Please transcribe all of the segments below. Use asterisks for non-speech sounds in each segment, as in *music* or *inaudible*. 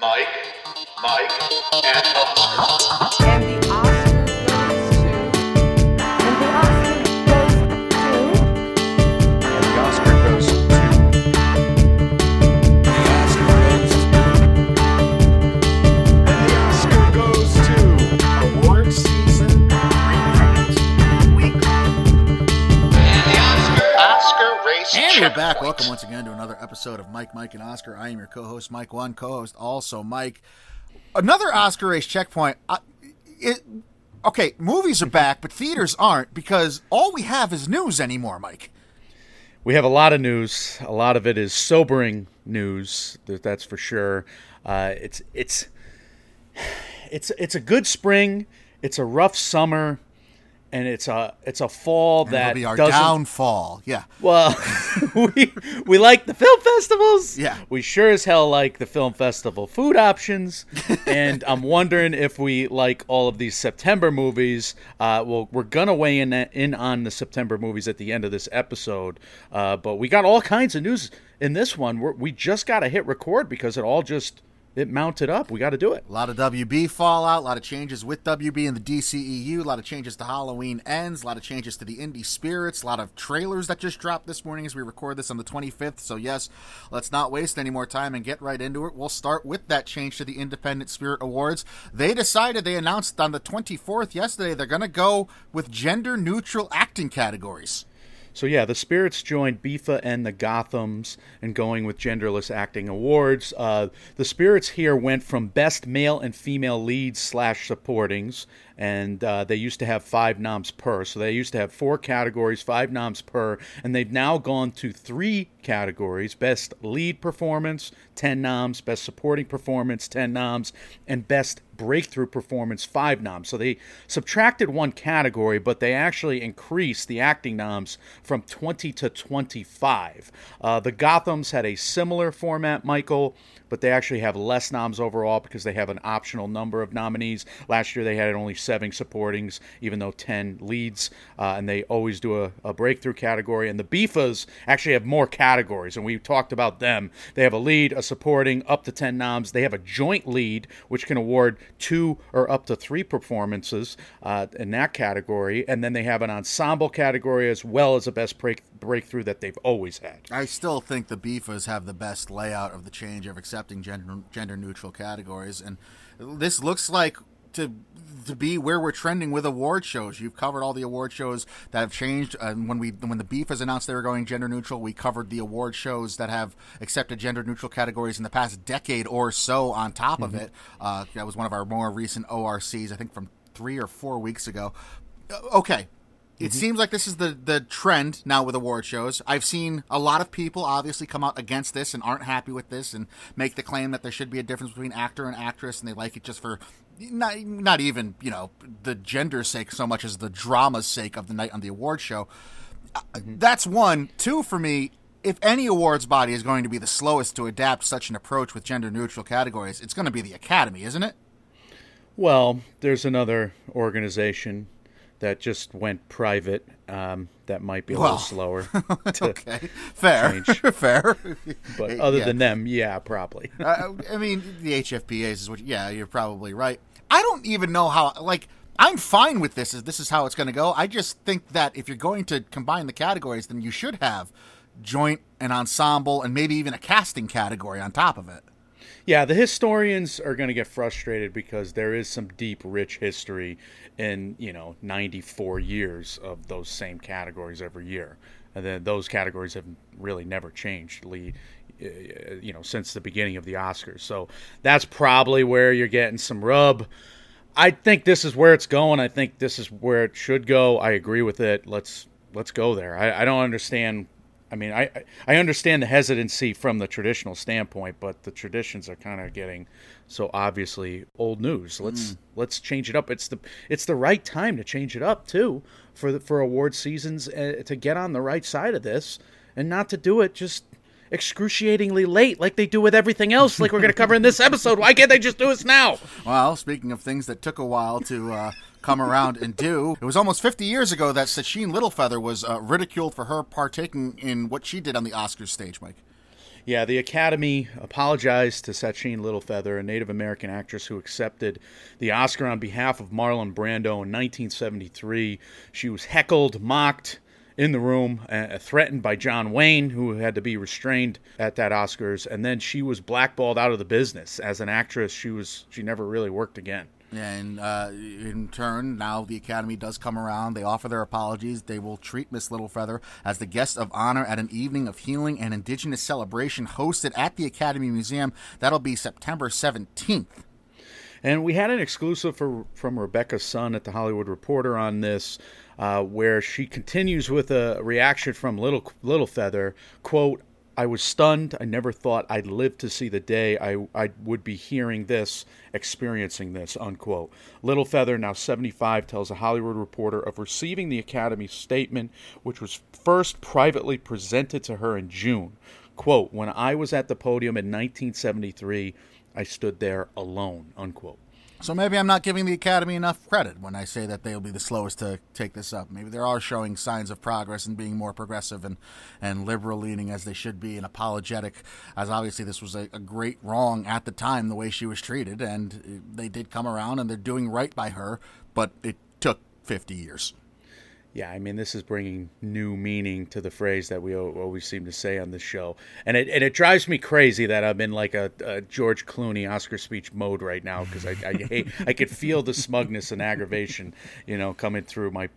Mike, Mike, and Oscar. And the Oscar goes to. And the Oscar goes to. And the Oscar goes to award season recaps. Week Oscar race And we're back. checkpoint. Welcome once again to another episode of Mike, Mike, and Oscar. I am your co-host, Mike One, co-host also Mike. Another Oscar race checkpoint. I, it, okay, movies are back, but theaters aren't because all we have is news anymore, Mike. We have a lot of news. A lot of it is sobering news. That's for sure. Uh, it's it's *sighs* it's it's a good spring. It's a rough summer, and it's a it's a fall And that it'll be our downfall. Yeah. Well, *laughs* we we like the film festivals. Yeah. we sure as hell like the film festival food options, *laughs* and I'm wondering if we like all of these September movies. Uh, well, we're gonna weigh in in on the September movies at the end of this episode, uh, but we got all kinds of news in this one. We're, we just got to hit record because it all just it mounted up. We got to do it. A lot of WB fallout, a lot of changes with WB and the DCEU, a lot of changes to Halloween ends, a lot of changes to the indie spirits, a lot of trailers that just dropped this morning as we record this on the 25th. So, yes, let's not waste any more time and get right into it. We'll start with that change to the Independent Spirit Awards. They decided, they announced on the 24th yesterday, they're going to go with gender neutral acting categories. So yeah, the Spirits joined BIFA and the Gothams in going with genderless acting awards. Uh, the Spirits here went from best male and female leads slash supportings, and uh, they used to have five noms per. So they used to have four categories, five noms per, and they've now gone to three categories: best lead performance, ten noms; best supporting performance, ten noms; and best breakthrough performance five noms. So they subtracted one category, but they actually increased the acting noms from 20 to 25. Uh, the Gothams had a similar format, Michael, but they actually have less noms overall because they have an optional number of nominees. Last year they had only seven supportings, even though 10 leads, uh, and they always do a, a breakthrough category. And the BIFAs actually have more categories, and we talked about them. They have a lead, a supporting, up to 10 noms. They have a joint lead, which can award two or up to three performances uh, in that category. And then they have an ensemble category as well as a best break, breakthrough that they've always had. I still think the BIFAs have the best layout of the change of accepting gender gender neutral categories, and this looks like to to be where we're trending with award shows. You've covered all the award shows that have changed. And when we when the BIFAs announced they were going gender neutral, we covered the award shows that have accepted gender neutral categories in the past decade or so. On top of it, uh, that was one of our more recent ORCs, I think from three or four weeks ago. Uh, Okay, it seems like this is the the trend now with award shows. I've seen a lot of people obviously come out against this and aren't happy with this and make the claim that there should be a difference between actor and actress and they like it just for not not even, you know, the gender's sake so much as the drama's sake of the night on the award show. Uh, That's one. Two for me, if any awards body is going to be the slowest to adapt such an approach with gender neutral categories, it's going to be the Academy, isn't it? Well, there's another organization that just went private um, that might be a Well, little slower. *laughs* Okay, fair, *laughs* fair. But other Yeah. than them, yeah, probably. *laughs* uh, I mean, the HFPAs is what. Yeah, you're probably right. I don't even know how. Like, I'm fine with this. As this is how it's going to go. I just think that if you're going to combine the categories, then you should have joint and ensemble, and maybe even a casting category on top of it. Yeah, the historians are going to get frustrated because there is some deep, rich history in, you know, 94 years of those same categories every year. And then those categories have really never changed, Lee, you know, since the beginning of the Oscars. So that's probably where you're getting some rub. I think this is where it's going. I think this is where it should go. I agree with it. Let's let's go there. I, I don't understand. I mean, I I- understand the hesitancy from the traditional standpoint, but the traditions are kind of getting so obviously old news. Let's let's change it up. It's the it's the right time to change it up too for the, for award seasons uh, to get on the right side of this and not to do it just excruciatingly late like they do with everything else like we're going to cover in this episode. Why can't they just do this now? Well, speaking of things that took a while to uh, come around and do, it was almost 50 years ago that Sacheen Littlefeather was uh, ridiculed for her partaking in what she did on the Oscars stage, Mike. Yeah, the Academy apologized to Sacheen Littlefeather, a Native American actress who accepted the Oscar on behalf of Marlon Brando in 1973. She was heckled, mocked in the room, uh, threatened by John Wayne, who had to be restrained at that Oscars, and then she was blackballed out of the business as an actress. She was she never really worked again. And uh, in turn, now the Academy does come around. They offer their apologies. They will treat Miss Littlefeather as the guest of honor at an evening of healing and indigenous celebration hosted at the Academy Museum. That'll be September 17th. And we had an exclusive for, from Rebecca Sun at the Hollywood Reporter on this, uh, where she continues with a reaction from Little Littlefeather. Quote, I was stunned. I never thought I'd live to see the day I, I would be hearing this, experiencing this, unquote. Littlefeather, now 75, tells a Hollywood reporter of receiving the Academy statement, which was first privately presented to her in June. Quote, when I was at the podium in 1973, I stood there alone, unquote. So maybe I'm not giving the Academy enough credit when I say that they'll be the slowest to take this up. Maybe they are showing signs of progress and being more progressive and, and liberal leaning as they should be and apologetic, as obviously this was a, a great wrong at the time, the way she was treated. And they did come around and they're doing right by her, but it took 50 years. Yeah, I mean, this is bringing new meaning to the phrase that we always seem to say on this show, and it and it drives me crazy that I'm in like a, a George Clooney Oscar speech mode right now because I, I hate I could feel the smugness and aggravation, you know, coming through my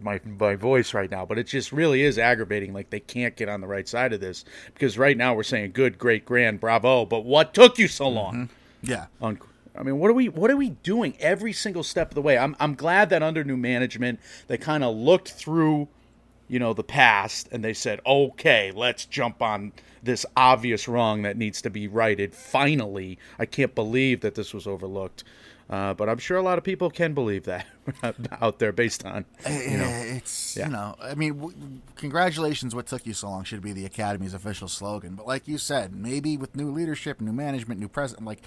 my my voice right now. But it just really is aggravating. Like they can't get on the right side of this because right now we're saying good, great, grand, bravo, but what took you so long? Mm-hmm. Yeah. on I mean, what are we what are we doing every single step of the way? I'm I'm glad that under new management they kind of looked through, you know, the past and they said, "Okay, let's jump on this obvious wrong that needs to be righted." Finally, I can't believe that this was overlooked. Uh, but I'm sure a lot of people can believe that *laughs* out there based on you know it's yeah. you know i mean w- congratulations what took you so long should be the academy's official slogan but like you said maybe with new leadership new management new president like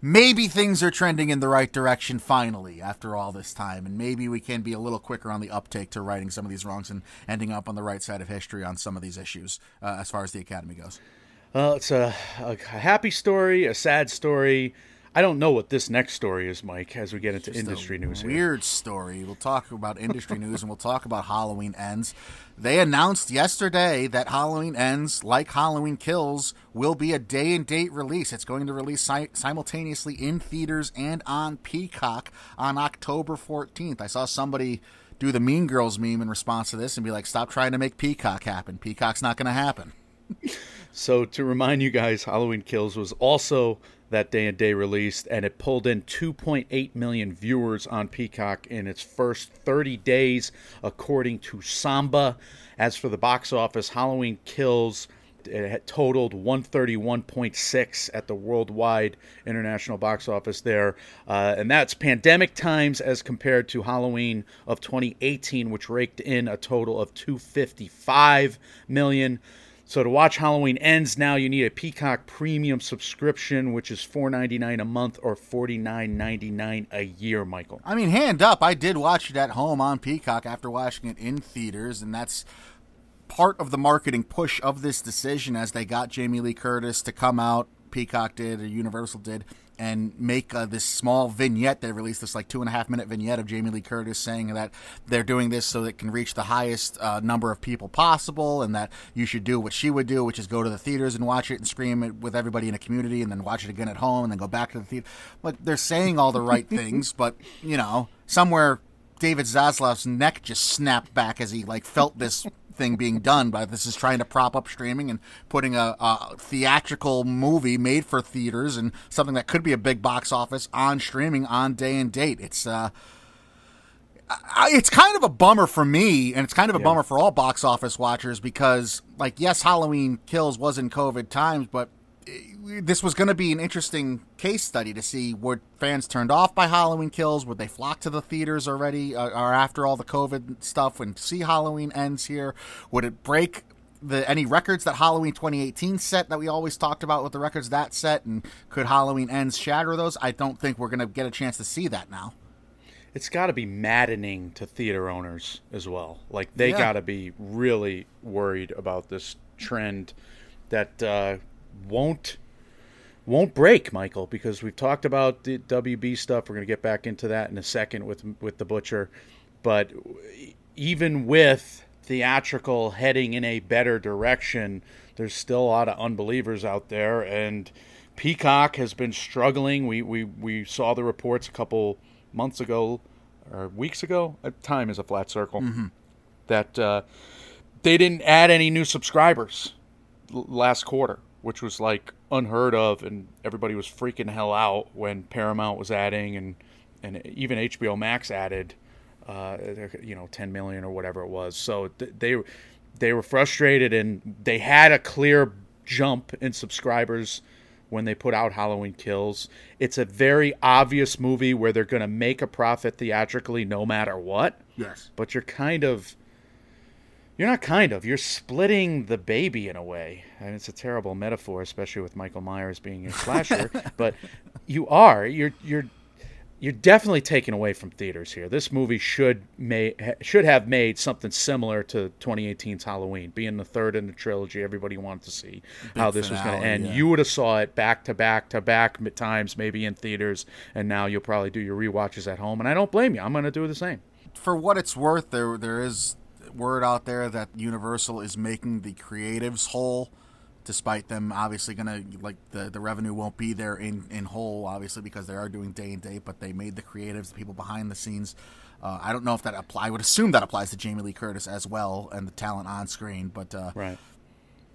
maybe things are trending in the right direction finally after all this time and maybe we can be a little quicker on the uptake to righting some of these wrongs and ending up on the right side of history on some of these issues uh, as far as the academy goes Well, it's a, a happy story, a sad story. I don't know what this next story is, Mike, as we get into industry news here. Weird story. We'll talk about industry news and we'll talk about Halloween Ends. They announced yesterday that Halloween Ends, like Halloween Kills, will be a day and date release. It's going to release si- simultaneously in theaters and on Peacock on October 14th. I saw somebody do the Mean Girls meme in response to this and be like, stop trying to make Peacock happen. Peacock's not going to happen. *laughs* So to remind you guys, Halloween Kills was also that day and day released, and it pulled in 2.8 million viewers on Peacock in its first 30 days, according to Samba. As for the box office, Halloween Kills it totaled 131.6 at the worldwide international box office there, uh, and that's pandemic times as compared to Halloween of 2018, which raked in a total of 255 million. So to watch Halloween Ends now, you need a Peacock Premium subscription, which is $4.99 a month or $49.99 a year. Michael. I mean, hand up, I did watch it at home on Peacock after watching it in theaters, and that's part of the marketing push of this decision as they got Jamie Lee Curtis to come out. Peacock did, or Universal did, and make uh, this small vignette. They released this like two and a half minute vignette of Jamie Lee Curtis saying that they're doing this so it can reach the highest uh, number of people possible, and that you should do what she would do, which is go to the theaters and watch it and scream it with everybody in a community, and then watch it again at home, and then go back to the theater. But they're saying all the right *laughs* things, but you know, somewhere David Zaslav's neck just snapped back as he like felt this thing being done by this is trying to prop up streaming and putting a, a theatrical movie made for theaters and something that could be a big box office on streaming on day and date. It's uh I, it's kind of a bummer for me, and it's kind of a bummer for all box office watchers because, like, yes, Halloween Kills was in COVID times, but this was going to be an interesting case study to see were fans turned off by Halloween Kills? Would they flock to the theaters already, uh, or after all the COVID stuff, when see Halloween ends here? Would it break the any records that Halloween 2018 set that we always talked about with the records that set? And could Halloween ends shatter those? I don't think we're going to get a chance to see that now. It's got to be maddening to theater owners as well. Like they Yeah. got to be really worried about this trend that uh, won't won't break, Michael, because we've talked about the WB stuff. We're going to get back into that in a second with with the butcher, but even with theatrical heading in a better direction, there's still a lot of unbelievers out there, and Peacock has been struggling. We we we saw the reports a couple months ago or weeks ago. Uh, Time is a flat circle. That uh, they didn't add any new subscribers l- last quarter, which was like unheard of, and everybody was freaking hell out when Paramount was adding, and and even HBO Max added, uh, you know, 10 million or whatever it was. So th- they they were frustrated, and they had a clear jump in subscribers when they put out Halloween Kills. It's a very obvious movie where they're going to make a profit theatrically no matter what Yes. but you're kind of you're not kind of you're splitting the baby in a way and it's a terrible metaphor especially with michael myers being a slasher *laughs* but you are you're you're you're definitely taking away from theaters here. This movie should may should have made something similar to 2018's Halloween, being the third in the trilogy. Everybody wanted to see how this was going to end. yeah. You would have saw it back to back to back times, maybe in theaters, and now you'll probably do your rewatches at home. And I don't blame you. I'm going to do the same. for what it's worth, there there is word out there that Universal is making the creatives whole, despite them obviously gonna like the the revenue won't be there in in whole, obviously because they are doing day and date, but they made the creatives, the people behind the scenes. Uh, I don't know if that apply. I would assume that applies to Jamie Lee Curtis as well and the talent on screen, but uh, Right.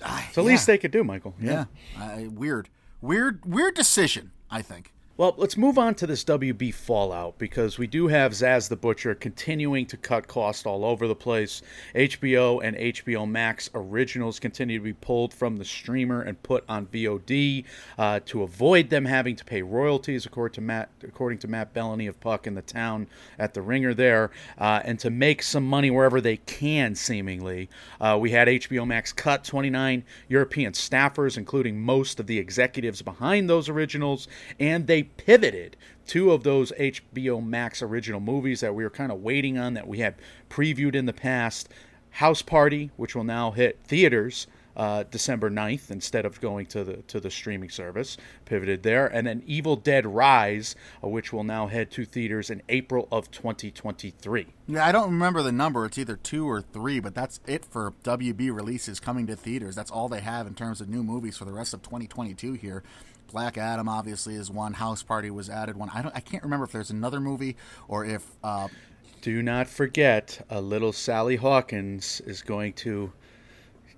It's the yeah, least they could do, Michael. yeah, uh, weird, weird, weird decision. I think. Well, let's move on to this WB fallout because we do have Zaz the Butcher continuing to cut costs all over the place. HBO and HBO Max originals continue to be pulled from the streamer and put on VOD uh, to avoid them having to pay royalties, according to Matt, according to Matt Belloni of Puck in the town at the Ringer there, uh, and to make some money wherever they can. Seemingly, uh, we had HBO Max cut 29 European staffers, including most of the executives behind those originals, and they pivoted two of those HBO Max original movies that we were kind of waiting on that we had previewed in the past. House Party, which will now hit theaters uh, December 9th instead of going to the to the streaming service, pivoted there, and then Evil Dead Rise, uh, which will now head to theaters in April of 2023. Yeah, I don't remember the number. It's either two or three, but that's it for WB releases coming to theaters. That's all they have in terms of new movies for the rest of 2022 here. Black Adam obviously is one. House Party was added one. I don't. I can't remember if there's another movie or if. Uh, Do not forget, a little Sally Hawkins is going to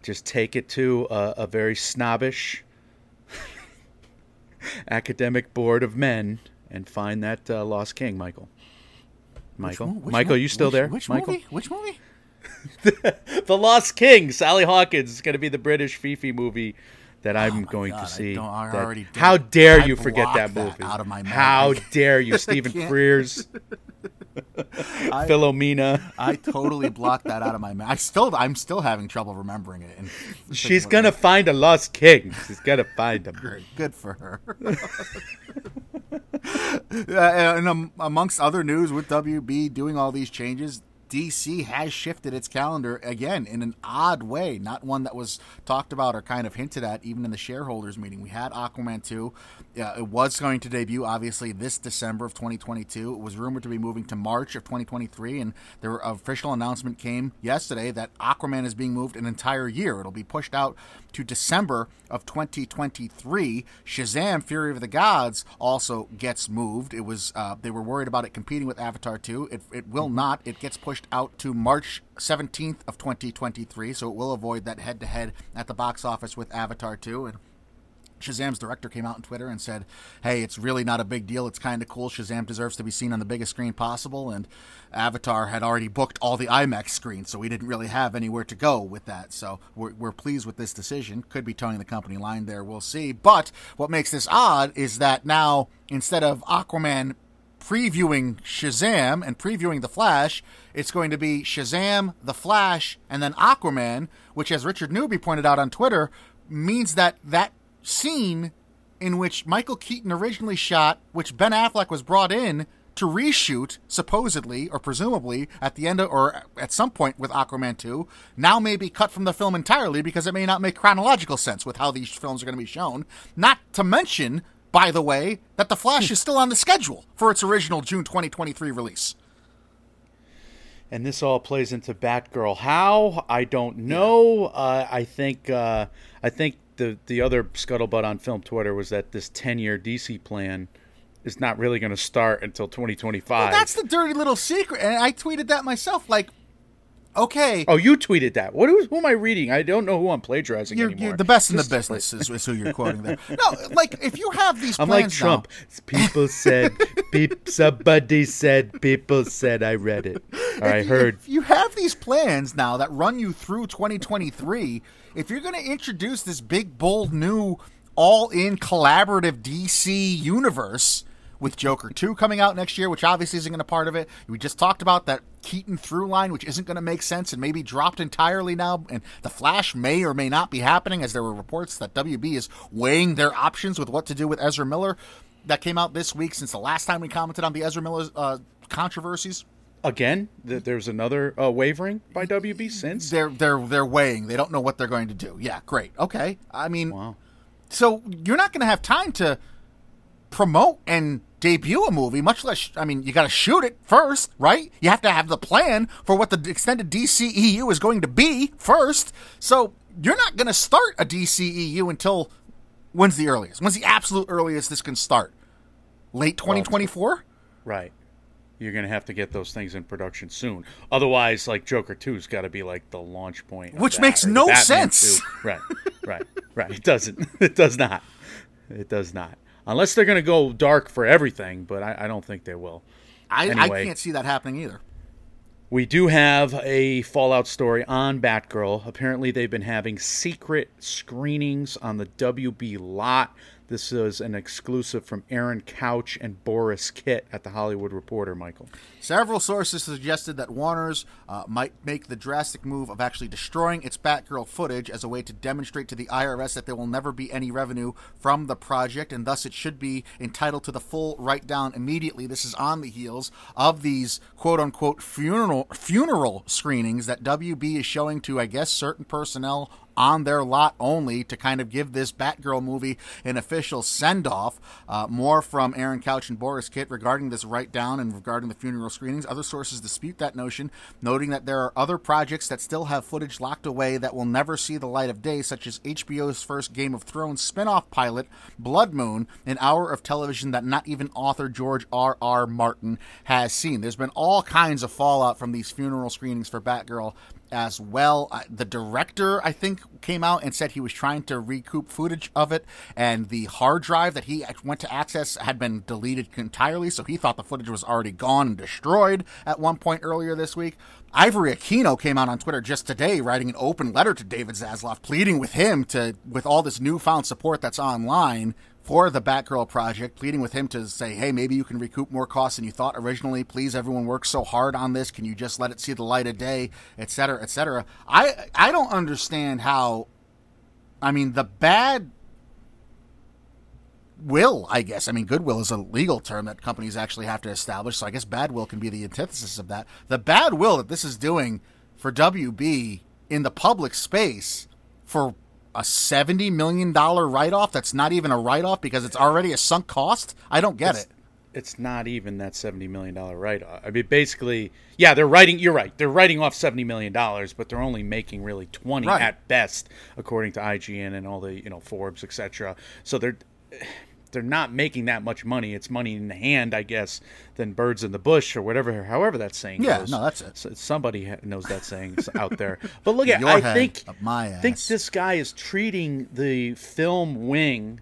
just take it to a, a very snobbish *laughs* academic board of men and find that uh, lost king, Michael. Michael, which mo- Michael, mo- you still which- there? Which Michael, movie? Which movie? *laughs* the Lost King, Sally Hawkins is going to be the British Fifi movie that I'm Oh going God, to I see. don't- I that- how dare I you forget that blocked that movie? out of my How *laughs* dare you, *laughs* Stephen. Frears, *laughs* Philomena. I totally blocked that out of my mind. I still, I'm still having trouble remembering it. And She's gonna find a lost king. She's gonna find him. Great. Good for her. Uh, and um, amongst other news, with WB doing all these changes, DC has shifted its calendar again in an odd way, not one that was talked about or kind of hinted at even in the shareholders meeting. We had Aquaman 2. Uh, it was going to debut, obviously, this December of 2022. It was rumored to be moving to March of 2023, and their official announcement came yesterday that Aquaman is being moved an entire year. It'll be pushed out to December of 2023. Shazam: Fury of the Gods also gets moved. It was uh, they were worried about it competing with Avatar 2. It, it will not. It gets pushed out to March 17th of 2023, so it will avoid that head-to-head at the box office with Avatar 2 and Shazam's director came out on Twitter and said, "Hey, it's really not a big deal. It's kind of cool. Shazam deserves to be seen on the biggest screen possible." And Avatar had already booked all the IMAX screens, so we didn't really have anywhere to go with that. So we're, we're pleased with this decision. Could be towing the company line there. We'll see. But what makes this odd is that now instead of Aquaman previewing Shazam and previewing The Flash, it's going to be Shazam, The Flash, and then Aquaman, which, as Richard Newby pointed out on Twitter, means that that scene in which Michael Keaton originally shot, which Ben Affleck was brought in to reshoot, supposedly or presumably, at the end of, or at some point with Aquaman 2, now may be cut from the film entirely because it may not make chronological sense with how these films are going to be shown. Not to mention, by the way, that The Flash is still on the schedule for its original June 2023 release. and this all plays into Batgirl. How I don't know. Uh, I think uh, I think the the other scuttlebutt on film Twitter was that this ten year DC plan is not really going to start until 2025. Well, that's the dirty little secret. And I tweeted that myself. Like, okay. oh, you tweeted that. What who, who am I reading? I don't know who I'm plagiarizing You're, anymore. you're the best in the business, is, is who you're quoting there. No, like if you have these I'm like Trump. now- People said, peop, somebody said, people said, I read it. I if you- heard. If you have these plans now that run you through 2023, if you're going to introduce this big, bold, new, all-in collaborative DC universe with Joker 2 coming out next year, which obviously isn't going to part of it. We just talked about that Keaton through line, which isn't going to make sense and maybe dropped entirely now. And the Flash may or may not be happening, as there were reports that WB is weighing their options with what to do with Ezra Miller. That came out this week since the last time we commented on the Ezra Miller uh, controversies. Again, th- there's another uh, wavering by WB since. they're they're they're weighing. They don't know what they're going to do. Yeah, great. Okay. I mean, Wow. so you're not going to have time to promote and debut a movie, much less. I mean, you got to shoot it first, right? You have to have the plan for what the extended DCEU is going to be first. So you're not going to start a DCEU until when's the earliest? When's the absolute earliest this can start? Late 2024. Right. You're going to have to get those things in production soon. Otherwise, like Joker 2's got to be like the launch point. Which that, makes no Batman sense. 2. Right. Right. Right. It doesn't. *laughs* It does not. It does not. Unless they're going to go dark for everything, but I, I don't think they will. I, I can't see that happening either. We do have a Fallout story on Batgirl. Apparently, they've been having secret screenings on the WB lot. This is an exclusive from Aaron Couch and Borys Kit at the Hollywood Reporter, Michael. Several sources suggested that Warner's uh, might make the drastic move of actually destroying its Batgirl footage as a way to demonstrate to the IRS that there will never be any revenue from the project, and thus it should be entitled to the full write down immediately. This is on the heels of these quote unquote funeral funeral screenings that WB is showing to, I guess, certain personnel on their lot only to kind of give this Batgirl movie an official send off. Uh, more from Aaron Couch and Borys Kit regarding this write down and regarding the funeral screenings. Other sources dispute that notion, noting that there are other projects that still have footage locked away that will never see the light of day, such as HBO's first Game of Thrones spin off pilot, Blood Moon, an hour of television that not even author George R. R. Martin has seen. There's been all kinds of fallout from these funeral screenings for Batgirl as well. The director, I think, came out and said he was trying to recoup footage of it, and the hard drive that he went to access had been deleted entirely, so he thought the footage was already gone and destroyed at one point earlier this week. Ivory Aquino came out on Twitter just today writing an open letter to David Zaslav, pleading with him to, with all this newfound support that's online, for the Batgirl project, pleading with him to say, hey, maybe you can recoup more costs than you thought originally. Please, everyone works so hard on this. Can you just let it see the light of day, et cetera, et cetera? I, I don't understand how, I mean, the bad will, I guess. I mean, goodwill is a legal term that companies actually have to establish, so I guess bad will can be the antithesis of that. The bad will that this is doing for WB in the public space for a $70 million write off that's not even a write off because it's already a sunk cost? I don't get It's- it. It's not even that seventy million dollar write off. I mean, basically, yeah, they're writing. You're right. They're writing off seventy million dollars, but they're only making really twenty Right. at best, according to IGN and all the you know Forbes, etc. So they're they're not making that much money. It's money in the hand, I guess, than birds in the bush or whatever. However, that saying Yeah, goes. no, that's it. So somebody knows that saying out there. *laughs* But look at, Your I think my think this guy is treating the film wing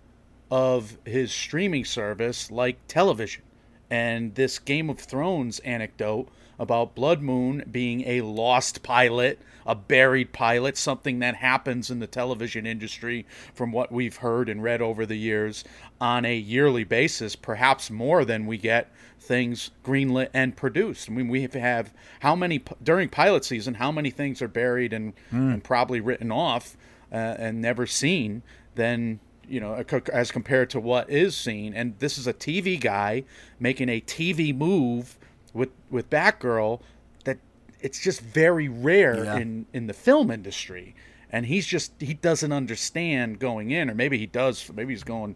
of his streaming service like television. And this Game of Thrones anecdote about Blood Moon being a lost pilot, a buried pilot, something that happens in the television industry from what we've heard and read over the years on a yearly basis, perhaps more than we get things greenlit and produced. I mean, we have how many during pilot season, how many things are buried and, and probably written off uh, and never seen, then you know, as compared to what is seen. And this is a TV guy making a TV move with with Batgirl that it's just very rare Yeah. in in the film industry. And he's just he doesn't understand going in, or maybe he does. Maybe he's going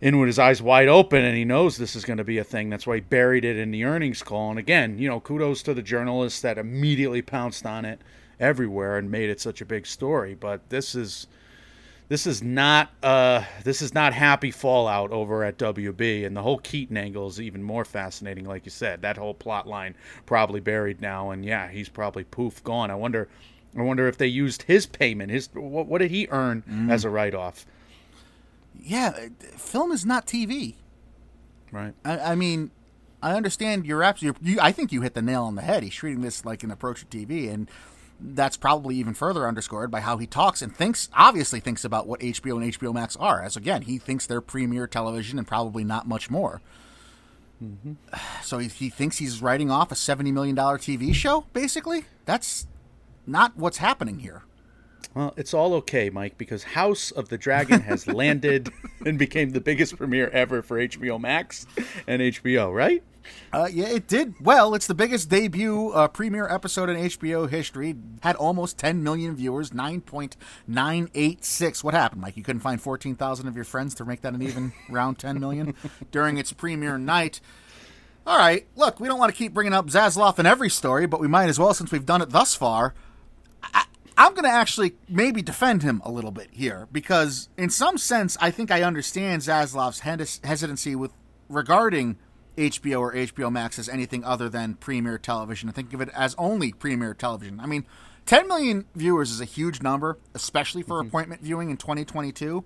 in with his eyes wide open and he knows this is going to be a thing. That's why he buried it in the earnings call. And again, you know, kudos to the journalists that immediately pounced on it everywhere and made it such a big story. But this is this is not uh this is not happy fallout over at WB and the whole Keaton angle is even more fascinating like you said. That whole plot line probably buried now and yeah, he's probably poof gone. I wonder I wonder if they used his payment. His what, what did he earn as a write-off, Yeah, uh, film is not TV. right? I, I mean, I understand you're absolutely. You, I think you hit the nail on the head. He's treating this like an approach to TV, and that's probably even further underscored by how he talks and thinks. Obviously, thinks about what HBO and HBO Max are. As again, he thinks they're premier television and probably not much more. Mm-hmm. So he, he thinks he's writing off a seventy million dollar TV show. Basically, that's not what's happening here. Well, it's all okay, Mike, because House of the Dragon has landed *laughs* and became the biggest premiere ever for HBO Max and HBO, right? Uh, yeah, it did well. It's the biggest debut uh, premiere episode in HBO history. Had almost 10 million viewers, 9.986. What happened, Mike? You couldn't find 14,000 of your friends to make that an even *laughs* round 10 million during its premiere night. All right, look, we don't want to keep bringing up Zaslav in every story, but we might as well since we've done it thus far. I, I'm going to actually maybe defend him a little bit here because, in some sense, I think I understand Zaslav's hes- hesitancy with regarding HBO or HBO Max as anything other than premier television. I think of it as only premier television. I mean, 10 million viewers is a huge number, especially for mm-hmm. appointment viewing in 2022.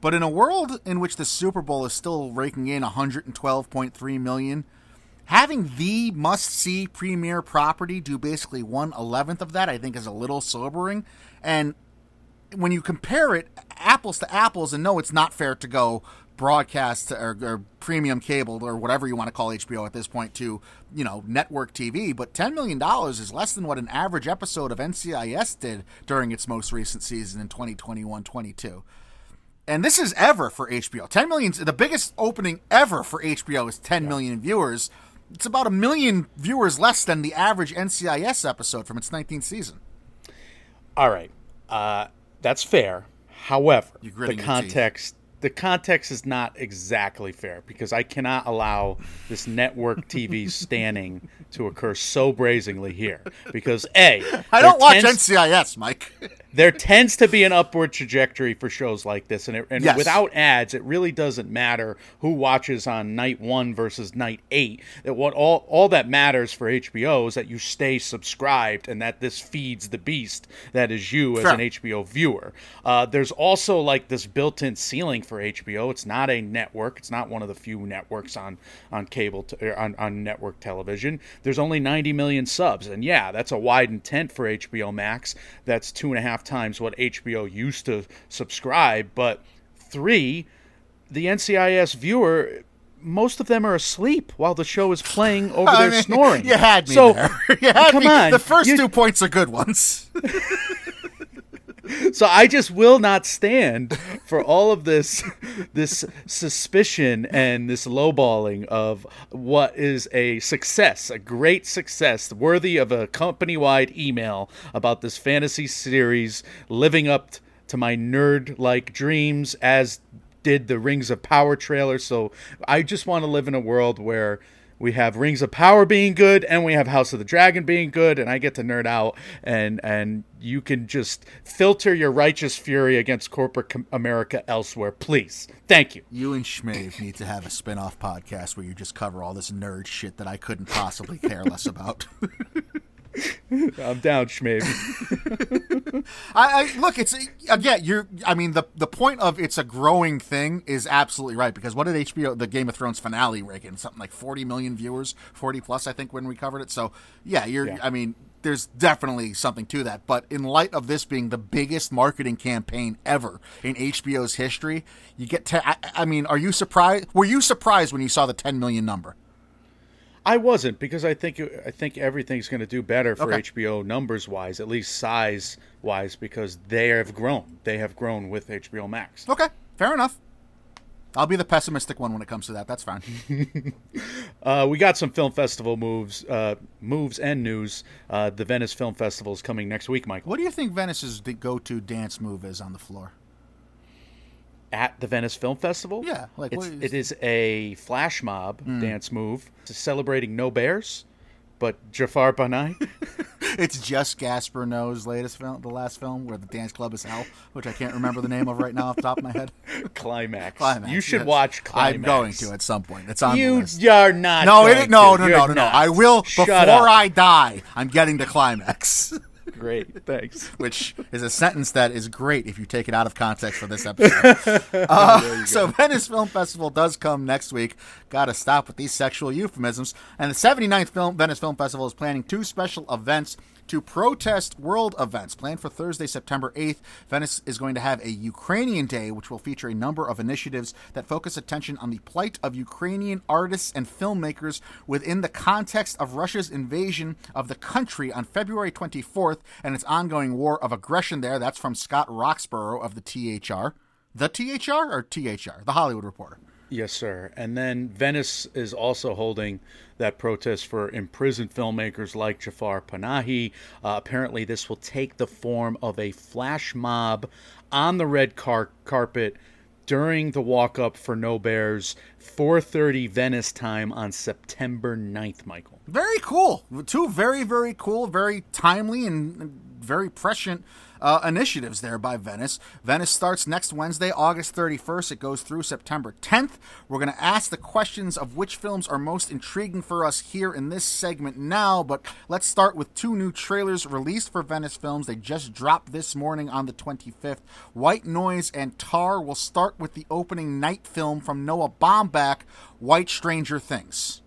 But in a world in which the Super Bowl is still raking in 112.3 million, having the must see premiere property do basically one eleventh of that, I think, is a little sobering. And when you compare it apples to apples, and no, it's not fair to go broadcast or, or premium cable or whatever you want to call HBO at this point to you know network TV, but ten million dollars is less than what an average episode of NCIS did during its most recent season in 2021-22. And this is ever for HBO. 10 million, the biggest opening ever for HBO is 10 million viewers. It's about a million viewers less than the average NCIS episode from its 19th season. All right. Uh, that's fair. However, the context the context is not exactly fair because I cannot allow this network TV *laughs* standing to occur so brazenly here. Because A, I don't watch tends- NCIS, Mike. *laughs* there tends to be an upward trajectory for shows like this, and, it, and Yes. without ads, it really doesn't matter who watches on night one versus night eight. That what all all that matters for HBO is that you stay subscribed, and that this feeds the beast that is you as an HBO viewer. Uh, there's also like this built-in ceiling for HBO. It's not a network. It's not one of the few networks on on cable t- or on on network television. There's only 90 million subs, and yeah, that's a wide intent for HBO Max. That's two and a half times what HBO used to subscribe. But three, the NCIS viewer. Most of them are asleep while the show is playing over *laughs* I their mean, snoring. You had me so, there. *laughs* You had come me. on. The first You- two points are good ones. *laughs* So I just will not stand for all of this this suspicion and this lowballing of what is a success, a great success, worthy of a company-wide email about this fantasy series living up to my nerd-like dreams as did the Rings of Power trailer. So I just want to live in a world where we have Rings of Power being good and we have House of the Dragon being good and I get to nerd out and and you can just filter your righteous fury against corporate com- America elsewhere, please. Thank you. You and Schmave need to have a spin off podcast where you just cover all this nerd shit that I couldn't possibly care less about. *laughs* I'm down, Schmave. *laughs* I, I look. It's again. You're. I mean, the the point of it's a growing thing is absolutely right because what did HBO the Game of Thrones finale rake in? Something like 40 million viewers, 40 plus, I think, when we covered it. So yeah, you're. Yeah. I mean, there's definitely something to that. But in light of this being the biggest marketing campaign ever in HBO's history, you get to. I, I mean, are you surprised? Were you surprised when you saw the 10 million number? I wasn't because I think I think everything's going to do better for Okay. HBO numbers wise, at least size wise, because they have grown. They have grown with HBO Max. Okay. Fair enough. I'll be the pessimistic one when it comes to that. That's fine. *laughs* Uh, we got some film festival moves, uh, moves and news. Uh, the Venice Film Festival is coming next week, Mike. what do you think Venice's go-to dance move is on the floor? At the Venice Film Festival, Yeah, like, it's, is- it is a flash mob hmm. dance move celebrating no bears, but Jafar Panahi. *laughs* *laughs* It's just Gaspar Noe's latest film, the last film where the dance club is hell, which I can't remember the name of right now off the top of my head. *laughs* Climax. Climax. You should yes. watch Climax. I'm going to at some point. It's on You are not. No, it, no, no, no, no, no. I will Shut before up. I die. I'm getting to climax, Great, *laughs* thanks. which is a sentence that is great if you take it out of context for this episode. *laughs* Uh, so Venice Film Festival does come next week. Got to stop with these sexual euphemisms. And the 79th Film Venice Film Festival is planning two special events to protest world events. Planned for Thursday, September 8th, Venice is going to have a Ukrainian Day, which will feature a number of initiatives that focus attention on the plight of Ukrainian artists and filmmakers within the context of Russia's invasion of the country on February 24th and its ongoing war of aggression there. That's from Scott Roxborough of the THR. The THR or THR? The Hollywood Reporter. Yes, sir. And then Venice is also holding that protest for imprisoned filmmakers like Jafar Panahi. Uh, apparently, this will take the form of a flash mob on the red car- carpet during the walk up for No Bears, 4:30 Venice time on September 9th, Michael. Very cool. Two very, very cool, very timely, and very prescient uh, initiatives there by Venice. Venice starts next Wednesday, August 31st. It goes through September 10th. We're going to ask the questions of which films are most intriguing for us here in this segment now, but let's start with two new trailers released for Venice Films. They just dropped this morning on the 25th. White Noise and Tar will start with the opening night film from Noah Baumbach, White Stranger Things.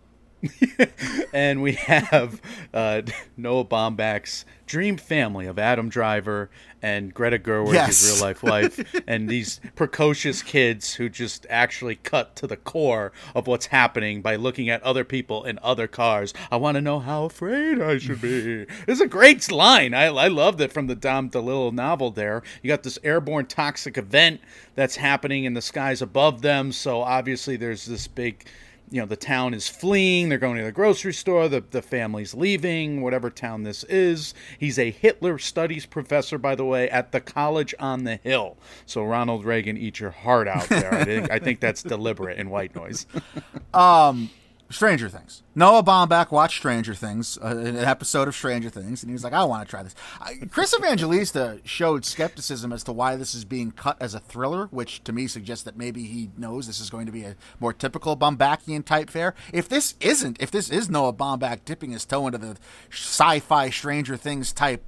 *laughs* and we have uh, *laughs* Noah Baumbach's dream family of Adam Driver and Greta Gerwig, Yes. his real life wife, *laughs* and these precocious kids who just actually cut to the core of what's happening by looking at other people in other cars. I want to know how afraid I should be. It's a great line. I, I loved it from the Don DeLillo novel there. You got this airborne toxic event that's happening in the skies above them, so obviously there's this big you know the town is fleeing they're going to the grocery store the, the family's leaving whatever town this is. He's a hitler studies professor by the way at the college on the hill. So ronald reagan eat your heart out there. I think i think that's deliberate in white noise *laughs* um, Stranger Things. Noah Baumbach watched Stranger Things, uh, an episode of Stranger Things, and he was like, "I want to try this." I, Chris Evangelista showed skepticism as to why this is being cut as a thriller, which to me suggests that maybe he knows this is going to be a more typical Baumbachian type fare. If this isn't, if this is Noah Baumbach dipping his toe into the sci-fi Stranger Things type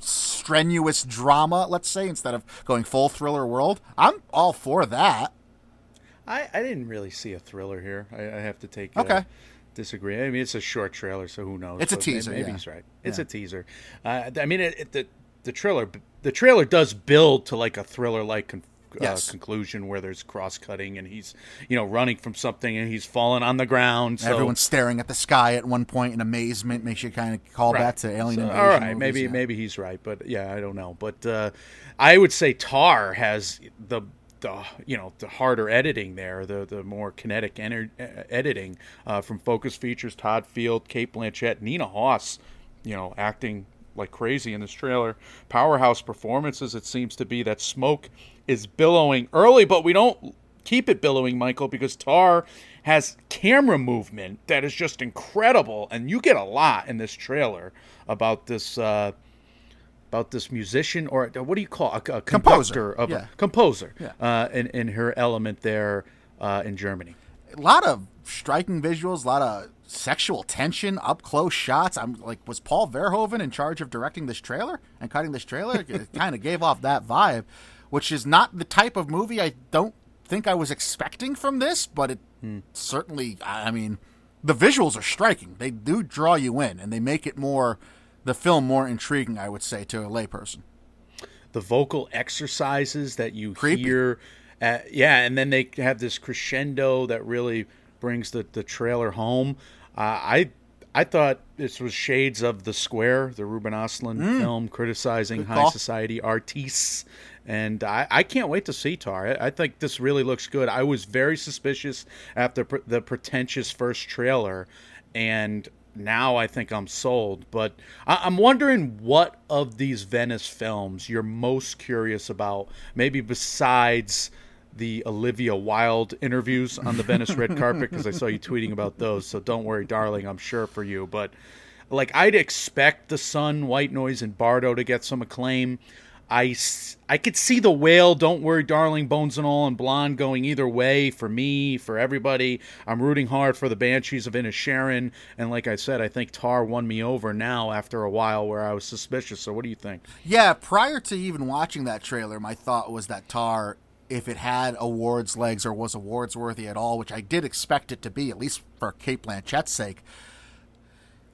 strenuous drama, let's say, instead of going full thriller world, I'm all for that. I, I didn't really see a thriller here i, I have to take Okay. uh, disagree i mean it's a short trailer so who knows It's a teaser, maybe yeah. he's right it's Yeah. a teaser uh, i mean it, it, the, the trailer the trailer does build to like a thriller like con- Yes. uh, conclusion where there's cross cutting and he's you know running from something and he's falling on the ground so Everyone's staring at the sky at one point in amazement. Makes you kind of call Right. back to Alien So, Invasion. All right, movies, maybe yeah. maybe he's right, but yeah, I don't know. But uh, I would say Tar has the the you know the harder editing there, the the more kinetic ener- editing uh, from Focus Features, Todd Field, Cate Blanchett, Nina Hoss, you know, acting like crazy in this trailer. Powerhouse performances. It seems to be that smoke is billowing early, but we don't keep it billowing, Michael, because Tar has camera movement that is just incredible, and you get a lot in this trailer about this uh, about this musician or uh, what do you call a, a Composer, of yeah. composer Yeah. uh, in in her element there uh, in Germany. a lot of striking visuals, a lot of sexual tension, up close shots. I'm like, was Paul Verhoeven in charge of directing this trailer and cutting this trailer? it *laughs* kind of gave off that vibe, which is not the type of movie I don't think I was expecting from this, but it certainly, I I mean, the visuals are striking. They do draw you in, and they make it more, the film more intriguing, I would say, to a layperson. the vocal exercises that you Creepy. hear. Uh, yeah, and then they have this crescendo that really brings the, the trailer home. Uh, I I thought this was shades of The Square, the Ruben Ostlund film criticizing high society artists. And I, I can't wait to see Tar. I, I think this really looks good. I was very suspicious after pr- the pretentious first trailer, and now I think I'm sold. But I, I'm wondering what of these Venice films you're most curious about, maybe besides the Olivia Wilde interviews on the Venice red *laughs* carpet because I saw you tweeting about those. So don't worry, darling, I'm sure for you. But like I'd expect the Son, White Noise, and Bardo to get some acclaim. I, I could see the whale, don't worry, darling, bones and all, and blonde going either way for me, for everybody. I'm rooting hard for the Banshees of Inisherin, and like I said, I think Tar won me over now after a while where I was suspicious. So what do you think? Yeah, prior to even watching that trailer, my thought was that Tar, if it had awards legs or was awards worthy at all, which I did expect it to be, at least for Cate Blanchett's sake.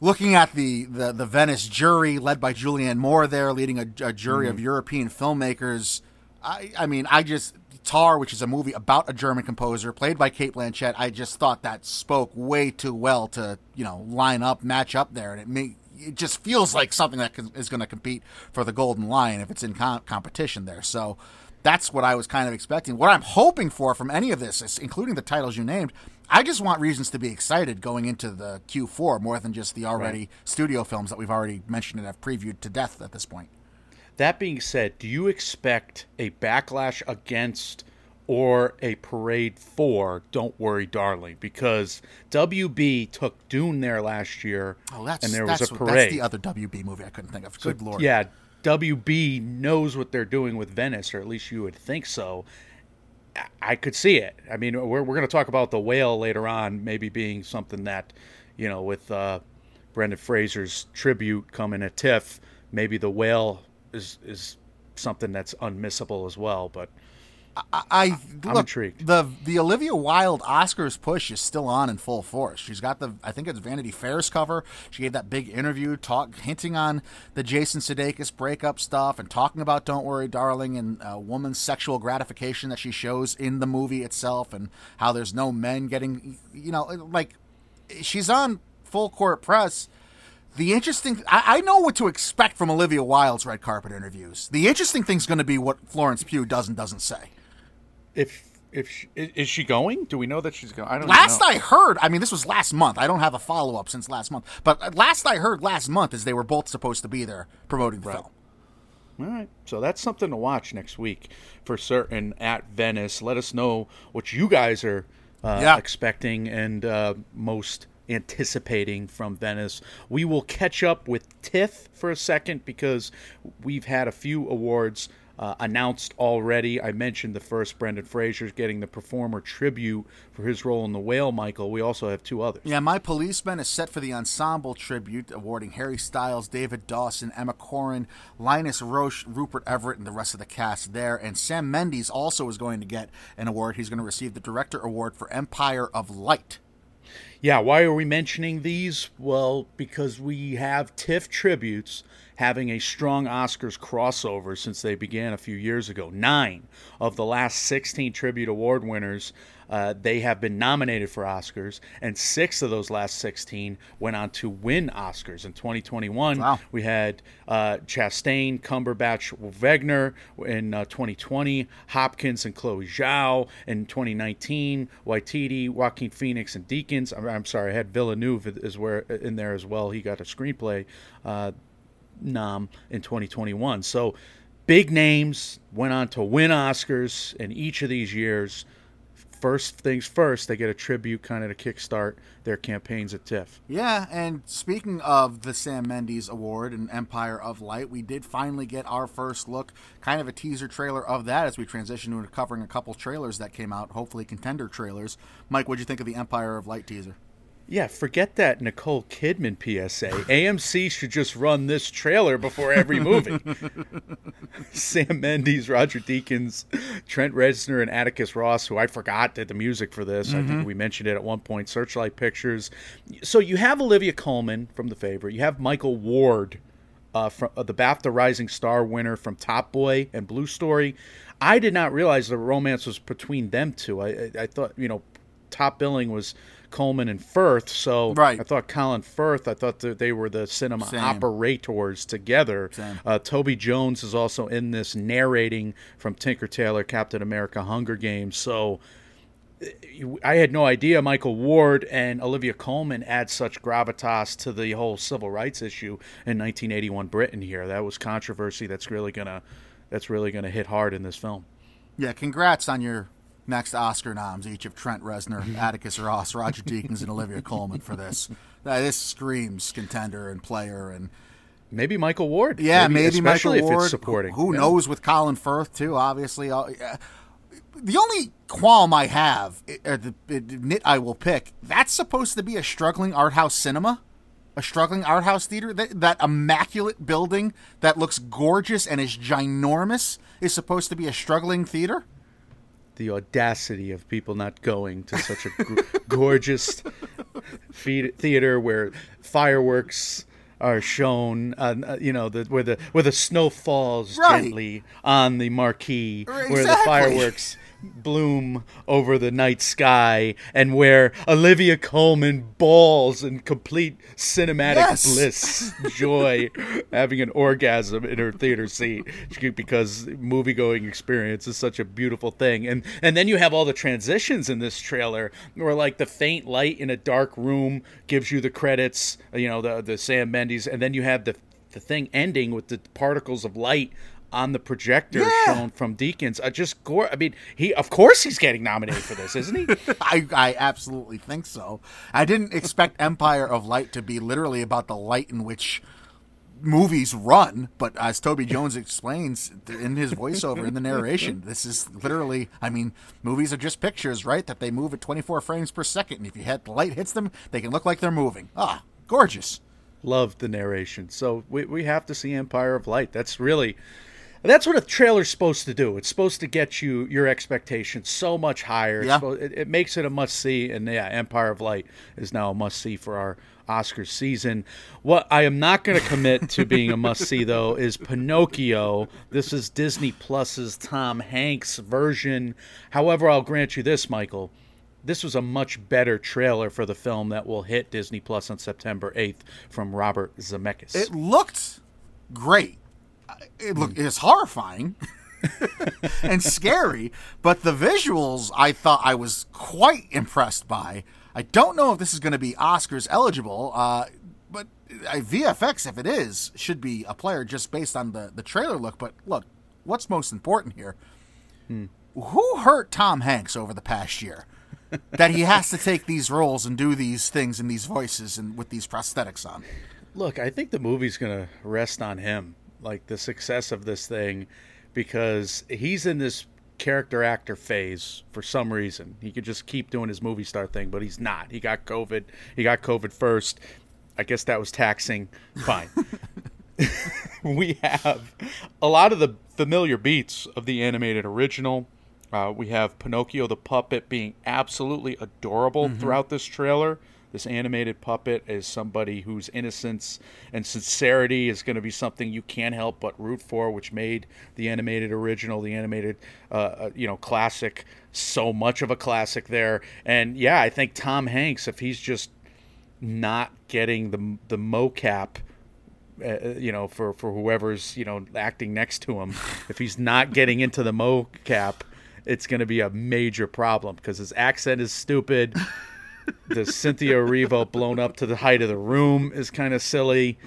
Looking at the, the, the Venice jury led by Julianne Moore there, leading a, a jury of mm-hmm. European filmmakers, I, I mean, I just Tar, which is a movie about a German composer played by Cate Blanchett, I just thought that spoke way too well to you know line up, match up there, and it may it just feels like something that can, is going to compete for the Golden Lion if it's in com- competition there. So that's what I was kind of expecting. What I'm hoping for from any of this, is, including the titles you named, I just want reasons to be excited going into the Q4 more than just the already Right. studio films that we've already mentioned and have previewed to death at this point. That being said, do you expect a backlash against or a parade for Don't Worry Darling? Because WB took Dune there last year Oh, that's and there that's, was a parade. that's the other WB movie I couldn't think of. Good lord. Yeah, WB knows what they're doing with Venice, or at least you would think so. I- could see it. I mean, we're, we're going to talk about the whale later on, maybe being something that, you know, with uh, Brendan Fraser's tribute coming at TIFF, maybe the whale is is something that's unmissable as well. But I I'm look, intrigued. The the Olivia Wilde Oscars push is still on in full force. She's got the I think it's Vanity Fair's cover. She gave that big interview talk hinting on the Jason Sudeikis breakup stuff and talking about Don't Worry Darling and a woman's sexual gratification that she shows in the movie itself and how there's no men getting you know like she's on full court press. The interesting, I, I know what to expect from Olivia Wilde's red carpet interviews. The interesting thing's going to be what Florence Pugh does and doesn't say. If if she, is she going? Do we know that she's going? I don't Last know. I heard, I mean, this was last month. I don't have a follow up since last month, but last I heard last month is they were both supposed to be there promoting the film. All right. So that's something to watch next week for certain at Venice. Let us know what you guys are uh, Yeah. expecting and uh, most anticipating from Venice. We will catch up with TIFF for a second because we've had a few awards uh, announced already. I mentioned the first, Brendan Fraser's getting the performer tribute for his role in The Whale, Michael. We also have two others. Yeah, My Policeman is set for the ensemble tribute, awarding Harry Styles, David Dawson, Emma Corrin, Linus Roache, Rupert Everett, and the rest of the cast there. And Sam Mendes also is going to get an award. He's going to receive the Director Award for Empire of Light. Yeah, why are we mentioning these? Well, because we have TIFF tributes having a strong Oscars crossover since they began a few years ago. Nine of the last 16 tribute award winners, uh, they have been nominated for Oscars, and six of those last 16 went on to win Oscars. In 2021, Wow. we had uh, Chastain, Cumberbatch, Wegner in uh, 2020, Hopkins and Chloe Zhao in 2019, Waititi, Joaquin Phoenix, and Deakins. I'm, I'm sorry, I had Villeneuve is where in there as well. He got a screenplay uh, nom in 2021. So big names went on to win Oscars in each of these years. First things first, they get a tribute kind of to kickstart their campaigns at TIFF. Yeah, and speaking of the Sam Mendes Award and Empire of Light, we did finally get our first look, kind of a teaser trailer of that as we transition into covering a couple trailers that came out, hopefully contender trailers. Mike, what'd you think of the Empire of Light teaser? Yeah, forget that Nicole Kidman PSA. AMC should just run this trailer before every movie. *laughs* Sam Mendes, Roger Deakins, Trent Reznor, and Atticus Ross, who I forgot did the music for this. I think we mentioned it at one point. Searchlight Pictures. So you have Olivia Colman from The Favorite. You have Michael Ward, uh, from uh, the BAFTA Rising Star winner from Top Boy and Blue Story. I did not realize the romance was between them two. I, I, I thought you know top billing was Colman and Firth. So Right. I thought Colin Firth. I thought that they were the cinema Same. operators together. Uh, Toby Jones is also in this narrating from Tinker Tailor, Captain America, Hunger Games. So I had no idea Michael Ward and Olivia Colman add such gravitas to the whole civil rights issue in 1981 Britain. Here, that was controversy. That's really gonna that's really gonna hit hard in this film. Yeah, congrats on your next Oscar noms, each of Trent Reznor, Atticus Ross, Roger Deakins, and Olivia Colman for this. *laughs* Uh, this screams contender and player, and Maybe Michael Ward. yeah, maybe, especially Michael if Ward. it's supporting. Who Yeah. knows with Colin Firth too? Obviously, Uh, the only qualm I have, uh, the, the nit I will pick, that's supposed to be a struggling art house cinema. A struggling art house theater, that, that immaculate building that looks gorgeous and is ginormous, is supposed to be a struggling theater. The audacity of people not going to such a g- *laughs* gorgeous theater where fireworks are shown uh, you know the where the where the snow falls Right. gently on the marquee where the fireworks bloom over the night sky and where Olivia Colman bawls in complete cinematic Yes. bliss *laughs* joy having an orgasm in her theater seat because movie going experience is such a beautiful thing and and then you have all the transitions in this trailer where like the faint light in a dark room gives you the credits you know the the Sam Mendes and then you have the the thing ending with the particles of light on the projector Yeah. shown from Deakins. I just gore. I mean, he of course he's getting nominated for this, isn't he? *laughs* I, I absolutely think so. I didn't expect Empire of Light to be literally about the light in which movies run, but as Toby Jones explains in his voiceover in the narration, *laughs* this is literally, I mean, movies are just pictures, right? That they move at 24 frames per second, and if you hit the light hits them, they can look like they're moving. Ah, gorgeous. Loved the narration. So we we have to see Empire of Light. That's really. That's what a trailer's supposed to do. It's supposed to get you your expectations so much higher. Yeah. supposed- it, it makes it a must see, and yeah, Empire of Light is now a must see for our Oscar season. What I am not going to commit to being a must see *laughs* though is Pinocchio. This is Disney Plus's Tom Hanks version. However, I'll grant you this, Michael. This was a much better trailer for the film that will hit Disney Plus on September 8th from Robert Zemeckis. It looked great. It looked it's horrifying *laughs* and scary, but the visuals I thought I was quite impressed by. I don't know if this is going to be Oscars eligible, uh, but uh, VFX, if it is, should be a player just based on the the trailer look. But look, what's most important here? Who hurt Tom Hanks over the past year? *laughs* that he has to take these roles and do these things and these voices and with these prosthetics on. Look, I think the movie's going to rest on him, like the success of this thing, because he's in this character actor phase for some reason. He could just keep doing his movie star thing, but he's not. He got COVID. He got COVID first. I guess that was taxing. Fine. *laughs* *laughs* we have a lot of the familiar beats of the animated original. Uh, we have Pinocchio the puppet being absolutely adorable throughout this trailer. This animated puppet is somebody whose innocence and sincerity is going to be something you can't help but root for, which made the animated original, the animated, uh, uh, you know, classic, so much of a classic there. And yeah, I think Tom Hanks, if he's just not getting the the mocap uh, you know for for whoever's you know acting next to him *laughs* if he's not getting into the mocap it's going to be a major problem because his accent is stupid the Cynthia Erivo blown up to the height of the room is kind of silly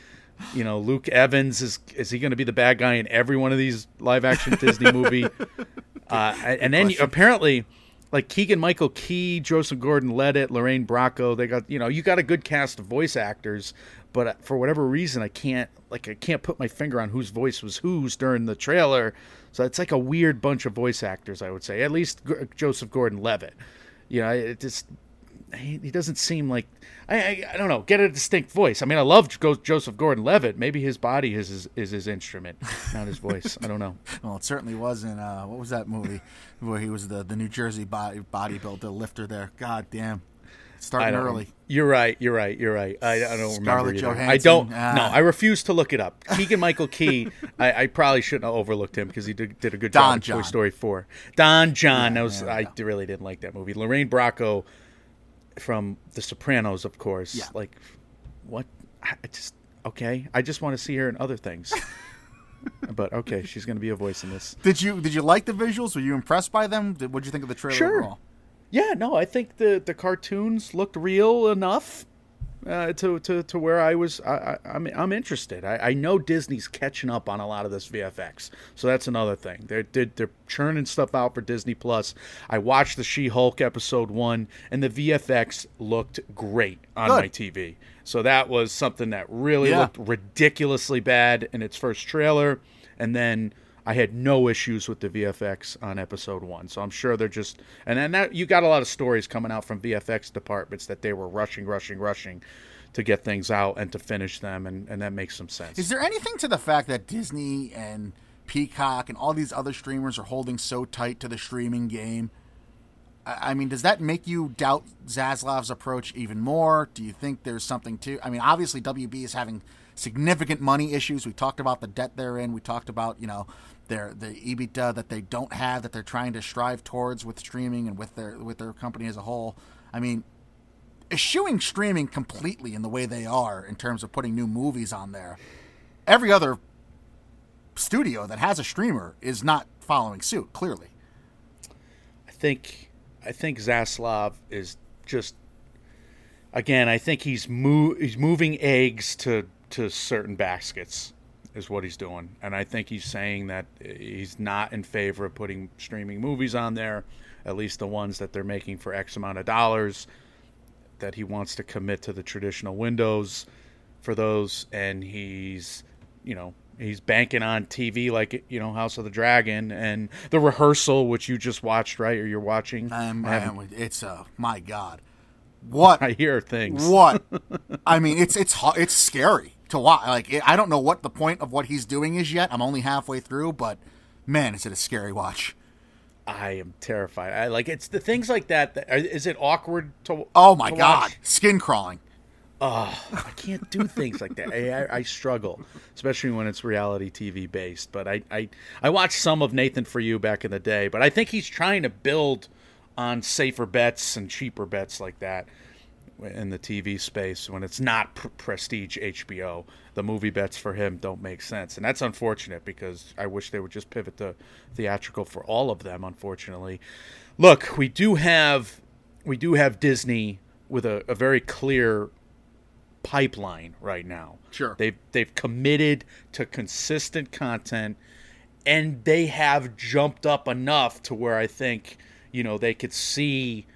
you know Luke Evans is is he going to be the bad guy in every one of these live action Disney movie *laughs* uh, and then apparently like Keegan Michael Key, Joseph Gordon Levitt, Lorraine Bracco, they got you know you got a good cast of voice actors, but uh, for whatever reason I can't like I can't put my finger on whose voice was whose during the trailer. So it's like a weird bunch of voice actors, I would say. At least G- Joseph Gordon Levitt. You know, it just he, he doesn't seem like I, I I don't know. Get a distinct voice. I mean, I love Jo- Joseph Gordon-Levitt. Maybe his body is his, is his instrument, not his voice. I don't know. *laughs* Well, it certainly was in uh, what was that movie where he was the, the New Jersey body bodybuilder lifter there. God damn, starting early. You're right. You're right. You're right. I, I don't remember. Scarlett either. I don't. ah. No, I refuse to look it up. Keegan Michael Key. *laughs* I, I probably shouldn't have overlooked him because he did, did a good Don job in Toy John. Story Four. Don John. that was. yeah, I yeah. really didn't like that movie. Lorraine Bracco. From The Sopranos, of course. Yeah. Like, what? I just okay. I just want to see her in other things. *laughs* but okay, she's going to be a voice in this. Did you did you like the visuals? Were you impressed by them? What did you think of the trailer Sure. overall? Yeah, no, I think the the cartoons looked real enough uh, to, to to where I was. I, I, I'm I'm interested. I, I know Disney's catching up on a lot of this VFX, so that's another thing. They're they're, they're churning stuff out for Disney Plus. I watched the She Hulk episode one, and the VFX looked great on Good. my TV. So that was something that really Yeah. looked ridiculously bad in its first trailer, and then I had no issues with the VFX on episode one. So I'm sure they're just and then that you got a lot of stories coming out from VFX departments that they were rushing, rushing, rushing to get things out and to finish them, and, and that makes some sense. Is there anything to the fact that Disney and Peacock and all these other streamers are holding so tight to the streaming game? I I mean, does that make you doubt Zaslav's approach even more? Do you think there's something to? I mean, obviously WB is having significant money issues. We talked about the debt they're in. We talked about you know their the EBITDA that they don't have that they're trying to strive towards with streaming and with their with their company as a whole. I mean, eschewing streaming completely in the way they are in terms of putting new movies on there. Every other studio that has a streamer is not following suit. Clearly, I think I think Zaslav is just again. I think he's mo- he's moving eggs to to certain baskets is what he's doing, and I think he's saying that he's not in favor of putting streaming movies on there, at least the ones that they're making for X amount of dollars. That he wants to commit to the traditional windows for those, and he's you know he's banking on TV like you know House of the Dragon and the rehearsal, which you just watched, right? Or you're watching. um, I man, it's uh, my God, what *laughs* I hear things. what? I mean, it's it's it's scary to watch. Like it, I don't know what the point of what he's doing is yet. I'm only halfway through, but man, is it a scary watch? I am terrified. I like it's the things like that. that is it awkward to? Oh my to God, watch? skin crawling. Oh, I can't do things like that. I, I, I struggle, especially when it's reality TV based. But I, I I watched some of Nathan for You back in the day. But I think he's trying to build on safer bets and cheaper bets like that in the TV space when it's not pr- prestige HBO. The movie bets for him don't make sense, and that's unfortunate because I wish they would just pivot to theatrical for all of them. Unfortunately, look, we do have we do have Disney with a, a very clear pipeline right now. Sure. They've they've committed to consistent content and they have jumped up enough to where I think, you know, they could see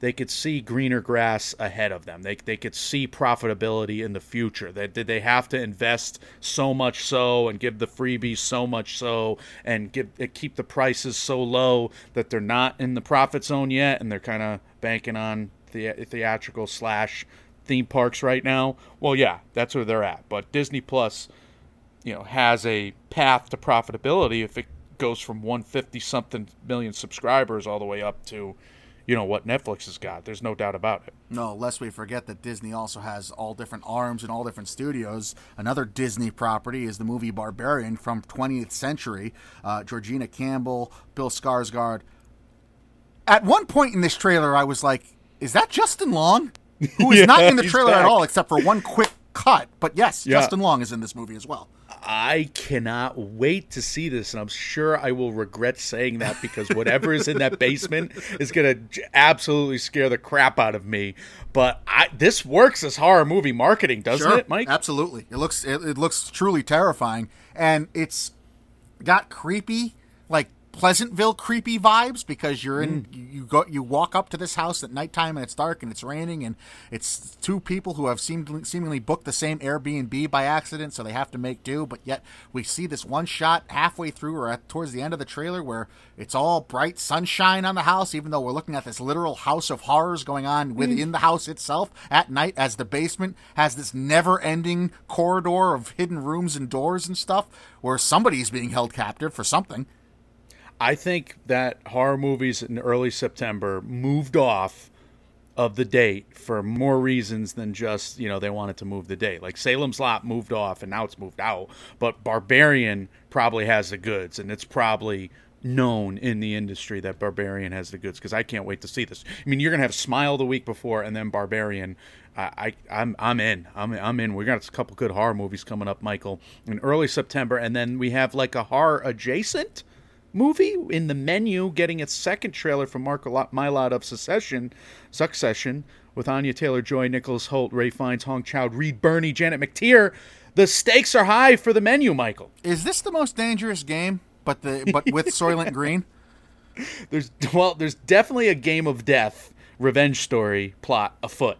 they could see greener grass ahead of them. They, they could see profitability in the future. They, they have to invest so much so and give the freebies so much so and give keep the prices so low that they're not in the profit zone yet and they're kind of banking on the theatrical slash theme parks right now. Well, yeah, that's where they're at. But Disney Plus, you know, has a path to profitability if it goes from 150 something million subscribers all the way up to, you know, what Netflix has got. There's no doubt about it. No, lest we forget that Disney also has all different arms and all different studios. Another Disney property is the movie Barbarian from 20th Century. Uh, Georgina Campbell, Bill Skarsgård. At one point in this trailer, I was like, "Is that Justin Long?" Who is *laughs* Yeah, not in the trailer at all, except for one quick cut. But yes, Yeah. Justin Long is in this movie as well. I cannot wait to see this, and I'm sure I will regret saying that because whatever is in that *laughs* basement is going to absolutely scare the crap out of me. But I, this works as horror movie marketing, doesn't it, Mike? Absolutely. It looks it, it looks truly terrifying, and it's got creepy, Pleasantville creepy vibes because you're in Mm. you go you walk up to this house at nighttime and it's dark and it's raining and it's two people who have seemed seemingly booked the same Airbnb by accident, so they have to make do. But yet we see this one shot halfway through or at, towards the end of the trailer where it's all bright sunshine on the house, even though we're looking at this literal house of horrors going on within the house itself at night as the basement has this never-ending corridor of hidden rooms and doors and stuff where somebody's being held captive for something. I think that horror movies in early September moved off of the date for more reasons than just, you know, they wanted to move the date. Like Salem's Lot moved off and now it's moved out, but Barbarian probably has the goods and it's probably known in the industry that Barbarian has the goods because I can't wait to see this. I mean, you're gonna have Smile the week before and then Barbarian. I, I I'm I'm in. I'm I'm in. We got a couple good horror movies coming up, Michael, in early September, and then we have like a horror adjacent movie in the menu getting its second trailer from Mark Mylod of Succession, Succession with Anya Taylor Joy, Nicholas Hoult, Ray Fiennes, Hong Chau, Reed Birney, Janet McTeer. The stakes are high for the menu, Michael. Is this the most dangerous game? But the but with Soylent Green. *laughs* *laughs* There's well, there's definitely a game of death revenge story plot afoot.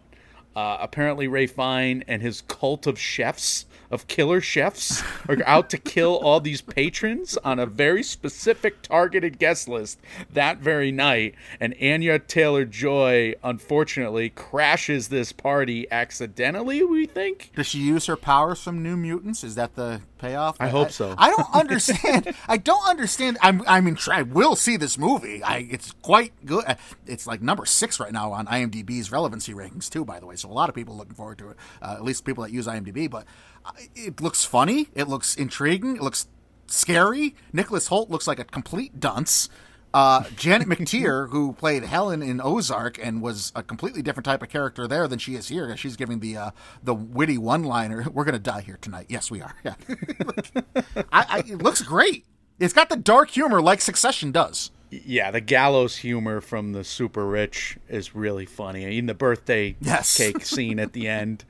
Uh, apparently, Ray Fiennes and his cult of chefs, of killer chefs, are out to kill all these patrons on a very specific targeted guest list that very night. And Anya Taylor Joy, unfortunately, crashes this party accidentally, we think. Does she use her powers from New Mutants? Is that the payoff? I hope so. I don't understand. *laughs* I don't understand. I'm. I mean, I will see this movie. I. It's quite good. It's like number six right now on IMDb's relevancy rankings too. By the way, so a lot of people looking forward to it. Uh, at least people that use IMDb. But uh, it looks funny. It looks intriguing. It looks scary. Nicholas Hoult looks like a complete dunce. Uh, Janet McTeer, who played Helen in Ozark and was a completely different type of character there than she is here. She's giving the uh, the witty one liner. We're gonna die here tonight. Yes, we are. Yeah, *laughs* I, I, it looks great. It's got the dark humor like Succession does. Yeah, the gallows humor from the super rich is really funny. I mean, the birthday Yes. cake scene at the end.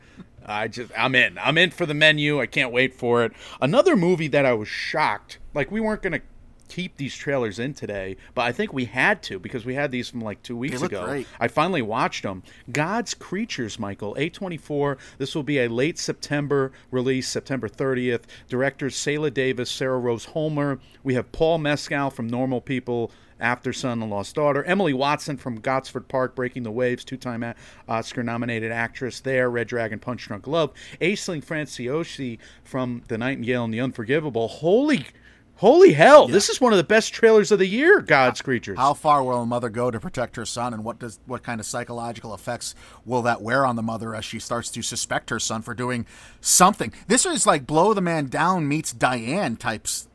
I just, I'm in. I'm in for the menu. I can't wait for it. Another movie that I was shocked, like we weren't gonna keep these trailers in today, but I think we had to because we had these from like two weeks ago. great. I finally watched them. God's Creatures, Michael, A24. This will be a late September release, September 30th. Directors Saela Davis, Sarah Rose Holmer. We have Paul Mescal from Normal People. After Son and Lost Daughter. Emily Watson from Gosford Park, Breaking the Waves, two time Oscar nominated actress there, Red Dragon, Punch Drunk Love. Aisling Franciosi from The Nightingale and the Unforgivable. Holy, holy hell, this is one of the best trailers of the year, God's Creatures. How far will a mother go to protect her son, and what does what kind of psychological effects will that wear on the mother as she starts to suspect her son for doing something? This is like Blow the Man Down meets Diane types.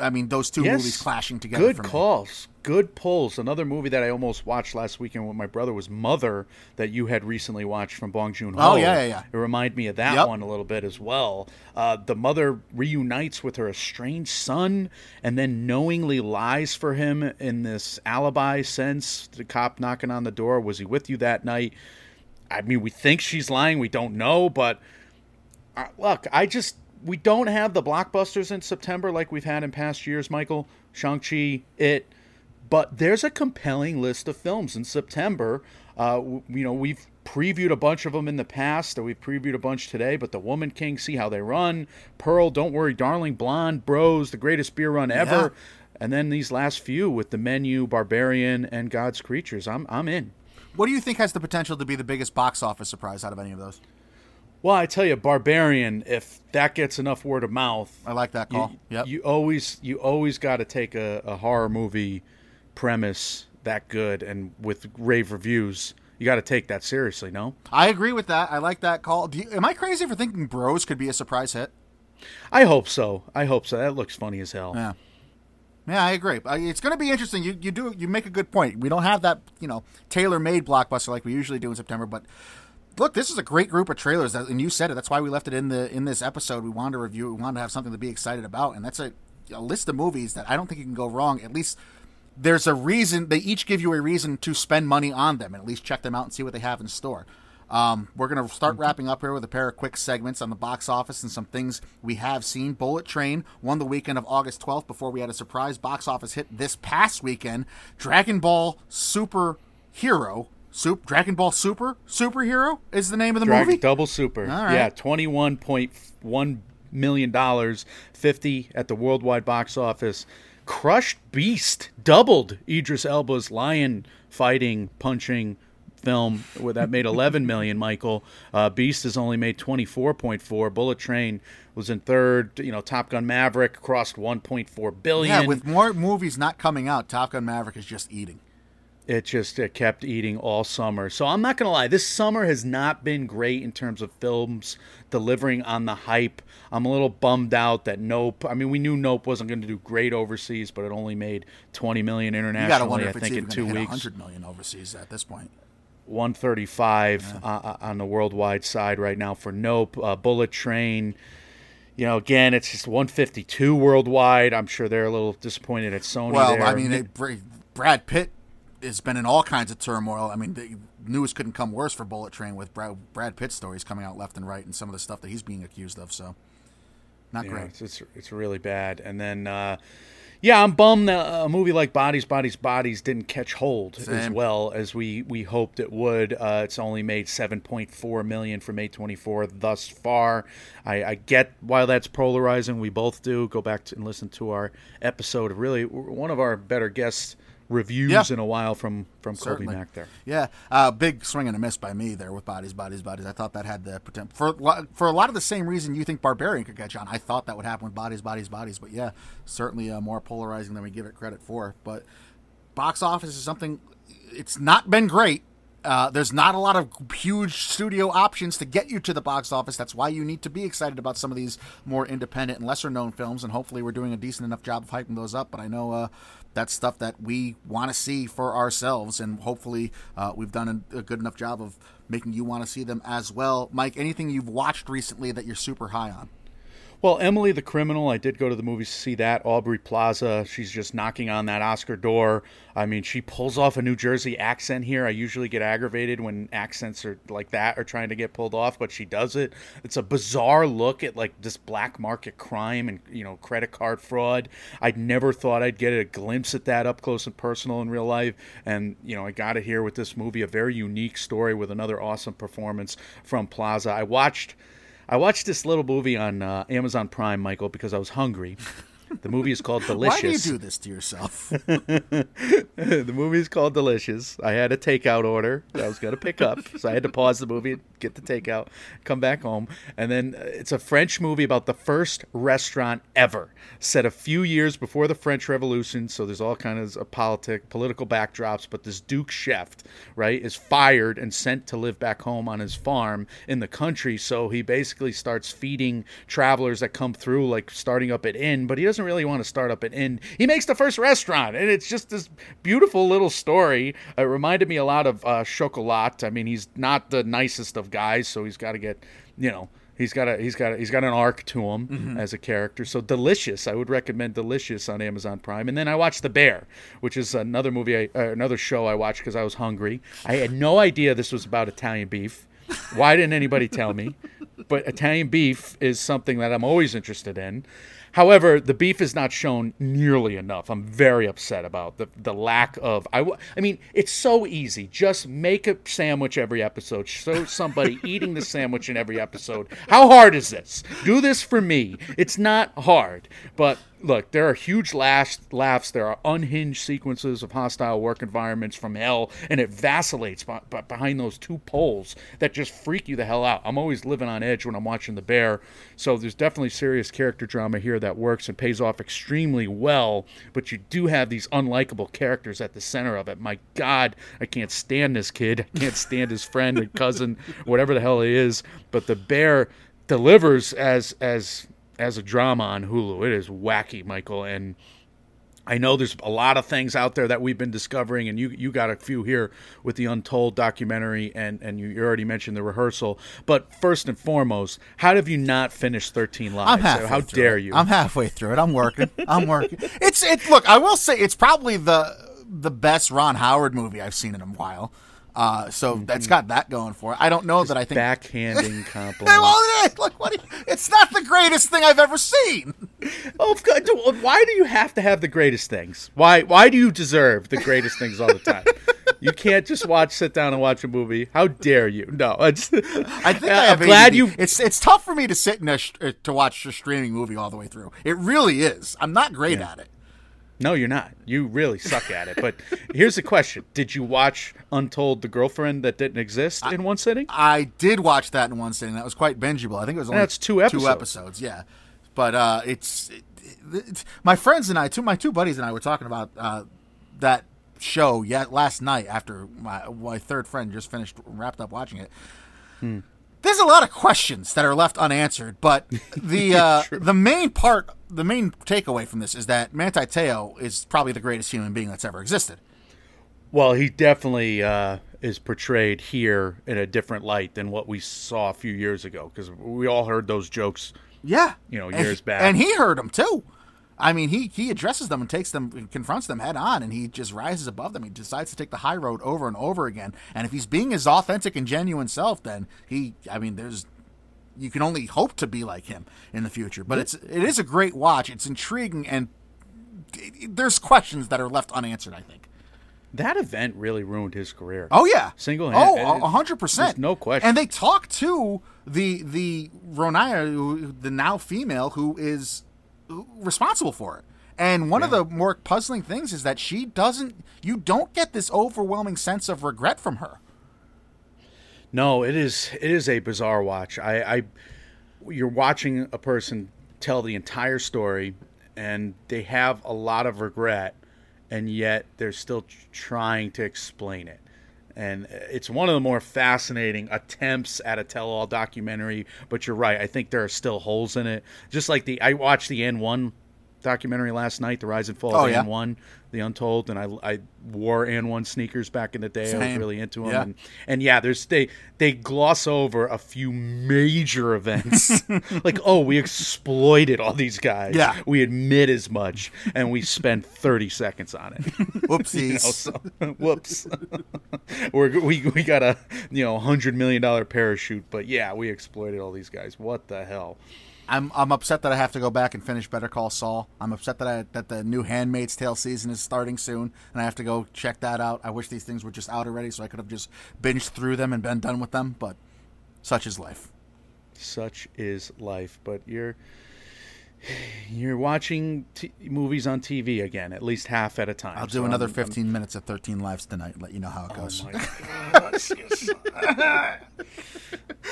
I mean, those two Yes. movies clashing together. Good for me. calls. Good pulls. Another movie that I almost watched last weekend with my brother was Mother, that you had recently watched from Bong Joon Ho. Oh, yeah, yeah, yeah. It reminded me of that Yep. one a little bit as well. Uh, the mother reunites with her estranged son and then knowingly lies for him in this alibi sense. The cop knocking on the door. Was he with you that night? I mean, we think she's lying. We don't know, but uh, look, I just we don't have the blockbusters in September like we've had in past years, Michael. Shang-Chi, it, but there's a compelling list of films in September. Uh, w- you know, we've previewed a bunch of them in the past, or we've previewed a bunch today. But The Woman King, see how they run. Pearl, Don't Worry, Darling, Blonde, Bros, the greatest beer run ever. And then these last few with the menu, Barbarian, and God's Creatures. I'm I'm in. What do you think has the potential to be the biggest box office surprise out of any of those? Well, I tell you, Barbarian, if that gets enough word of mouth, I like that call. You, yep. you always you always got to take a, a horror movie premise that good and with rave reviews. You got to take that seriously, no? I agree with that. I like that call. Do you, am I crazy for thinking Bros could be a surprise hit? I hope so. I hope so. That looks funny as hell. Yeah. Yeah, I agree. It's going to be interesting. You you do you make a good point. We don't have that you know tailor made blockbuster like we usually do in September, but look, this is a great group of trailers, that, and you said it. That's why we left it in the in this episode. We wanted to review. We wanted to have something to be excited about, and that's a, a list of movies that I don't think you can go wrong. At least there's a reason. They each give you a reason to spend money on them, and at least check them out and see what they have in store. Um, we're going to start wrapping up here with a pair of quick segments on the box office and some things we have seen. Bullet Train won the weekend of August 12th before we had a surprise box office hit this past weekend. Dragon Ball Super Hero. Soup, Dragon Ball Super Superhero is the name of the Dragon movie. Double Super. Right. Yeah, twenty one point one million dollars, fifty at the worldwide box office. Crushed Beast doubled Idris Elba's lion fighting, punching film that made 11 million michael uh, beast has only made 24.4 bullet train was in third you know top gun maverick crossed 1.4 billion yeah, with more movies not coming out, Top Gun Maverick is just eating. It just it kept eating all summer. So I'm not gonna lie, this summer has not been great in terms of films delivering on the hype. I'm a little bummed out that Nope. I mean, we knew Nope wasn't going to do great overseas, but it only made 20 million You got to internationally. I think even in two weeks. 100 million overseas at this point. 135 uh, on the worldwide side right now for Nope. Uh, Bullet Train, you know, again, it's just 152 worldwide. I'm sure they're a little disappointed at Sony. Well, there. I mean, Br- Brad Pitt has been in all kinds of turmoil. I mean, the news couldn't come worse for Bullet Train with Brad, Brad Pitt stories coming out left and right and some of the stuff that he's being accused of. So, not Yeah, great. It's, it's it's really bad. And then, uh, yeah, I'm bummed that a movie like Bodies, Bodies, Bodies didn't catch hold as well as we we hoped it would. Uh, it's only made 7.4 million from A24 thus far. I, I get why that's polarizing. We both do. Go back to, and listen to our episode. Really, one of our better guest reviews Yeah. in a while from from Certainly. Mack there. Yeah, uh, big swing and a miss by me there with bodies, bodies, bodies. I thought that had the potential for for a lot of the same reason you think Barbarian could catch on. I thought that would happen with bodies, bodies, bodies. But yeah, certainly uh, more polarizing than we give it credit for. But box office is something. It's not been great. Uh, there's not a lot of huge studio options to get you to the box office. That's why you need to be excited about some of these more independent and lesser known films. And hopefully, we're doing a decent enough job of hyping those up. But I know uh, that's stuff that we want to see for ourselves, and hopefully, uh, we've done a, a good enough job of making you want to see them as well. Mike, anything you've watched recently that you're super high on? Well, Emily the Criminal, I did go to the movies to see that. Aubrey Plaza, she's just knocking on that Oscar door. I mean, she pulls off a New Jersey accent here. I usually get aggravated when accents are like that are trying to get pulled off, but she does it. It's a bizarre look at like this black market crime and, you know, credit card fraud. I'd never thought I'd get a glimpse at that up close and personal in real life. And, you know, I got it here with this movie, a very unique story with another awesome performance from Plaza. I watched I watched this little movie on uh, Amazon Prime, Michael, because I was hungry. The movie is called Delicious. *laughs* Why do you do this to yourself? *laughs* the movie is called Delicious. I had a takeout order that I was going to pick up, so I had to pause the movie, get the takeout, come back home, and then uh, it's a French movie about the first restaurant ever, set a few years before the French Revolution. So there's all kinds of politic, political backdrops. But this Duke chef, right, is fired and sent to live back home on his farm in the country. So he basically starts feeding travelers that come through, like starting up an inn, but he doesn't really want to start up an inn. He makes the first restaurant, and it's just this beautiful little story. It reminded me a lot of uh, Chocolat. I mean, he's not the nicest of guys, so he's got to get, you know. He's got a he's got a, he's got an arc to him as a character. So delicious. I would recommend Delicious on Amazon Prime. And then I watched The Bear, which is another movie, I, uh, another show I watched because I was hungry. I had no idea this was about Italian beef. Why didn't anybody tell me? But Italian beef is something that I'm always interested in. However, the beef is not shown nearly enough. I'm very upset about the the lack of. I, w- I mean, it's so easy. Just make a sandwich every episode. Show somebody *laughs* eating the sandwich in every episode. How hard is this? Do this for me. It's not hard, but look, there are huge laughs, laughs. There are unhinged sequences of hostile work environments from hell, and it vacillates b- b- behind those two poles that just freak you the hell out. I'm always living on edge when I'm watching The Bear, so there's definitely serious character drama here that works and pays off extremely well. But you do have these unlikable characters at the center of it. My God, I can't stand this kid. I can't stand his friend or cousin, *laughs* whatever the hell he is. But The Bear delivers as as as a drama on Hulu. It is wacky, Michael, and I know there's a lot of things out there that we've been discovering, and you you got a few here with the Untold documentary, and and you, already mentioned the rehearsal. But first and foremost, how have you not finished Thirteen Lives? I'm halfway how dare it. you? I'm halfway through it. I'm working. I'm working. It's it. Look, I will say it's probably the the best Ron Howard movie I've seen in a while. Uh, so Mm-hmm. that's got that going for it. I don't know that I think. backhanding *laughs* compliment. well. Look, what? you- it's not the greatest thing I've ever seen. Oh, course. Why do you have to have the greatest things? Why why do you deserve the greatest things all the time? You can't just watch, sit down and watch a movie. How dare you? No, I think I I'm have glad you. It's it's tough for me to sit in a sh- uh, to watch a streaming movie all the way through. It really is. I'm not great at it. No, you're not. You really suck at it. But here's the question: Did you watch Untold: The Girlfriend That Didn't Exist in one sitting? I did watch that in one sitting. That was quite bingeable. I think it was only That's two Two episodes. episodes, yeah. But uh, it's, it, it's my friends and I, two my two buddies and I were talking about uh, that show yet last night after my my third friend just finished wrapped up watching it. There's a lot of questions that are left unanswered, but the *laughs* uh, the main part, the main takeaway from this is that Manti Teo is probably the greatest human being that's ever existed. Well, he definitely uh, is portrayed here in a different light than what we saw a few years ago because we all heard those jokes. Yeah, You know, And years he- back. and he heard them too. I mean, he he addresses them and takes them, confronts them head on, and he just rises above them. He decides to take the high road over and over again. And if he's being his authentic and genuine self, then he, I mean, there's you can only hope to be like him in the future. But it's it is a great watch. It's intriguing, and there's questions that are left unanswered. I think. That event really ruined his career. Oh yeah, Single-handed. Oh, a hundred percent. No question. And they talk to the the Ronaiah, the now female, who is responsible for it. And one of the more puzzling things is that she doesn't. You don't get this overwhelming sense of regret from her. No, it is it is a bizarre watch. I, I you're watching a person tell the entire story, and they have a lot of regret, and yet they're still trying to explain it. And it's one of the more fascinating attempts at a tell-all documentary. But you're right. I think there are still holes in it. Just like the I watched the AND1 documentary last night, The Rise and Fall Oh, of yeah. AND1, The Untold, and I I wore AND1 sneakers back in the day. I was really into them. Yeah. And, and yeah, there's they they gloss over a few major *laughs* events. *laughs* like, oh, we exploited all these guys. Yeah. We admit as much, and we spend 30 seconds on it. *laughs* Whoopsies. You know, so- whoops. We're, we we got a you know hundred million dollar parachute, but yeah, we exploited all these guys. What the hell? I'm I'm upset that I have to go back and finish Better Call Saul. I'm upset that I, that the new Handmaid's Tale season is starting soon, and I have to go check that out. I wish these things were just out already, so I could have just binged through them and been done with them. But such is life. Such is life. But you're you're watching t- movies on TV again, at least half at a time. I'll do So another I'm- I'm- 15 minutes of 13 lives tonight. and Let you know how it oh goes. Oh my *laughs*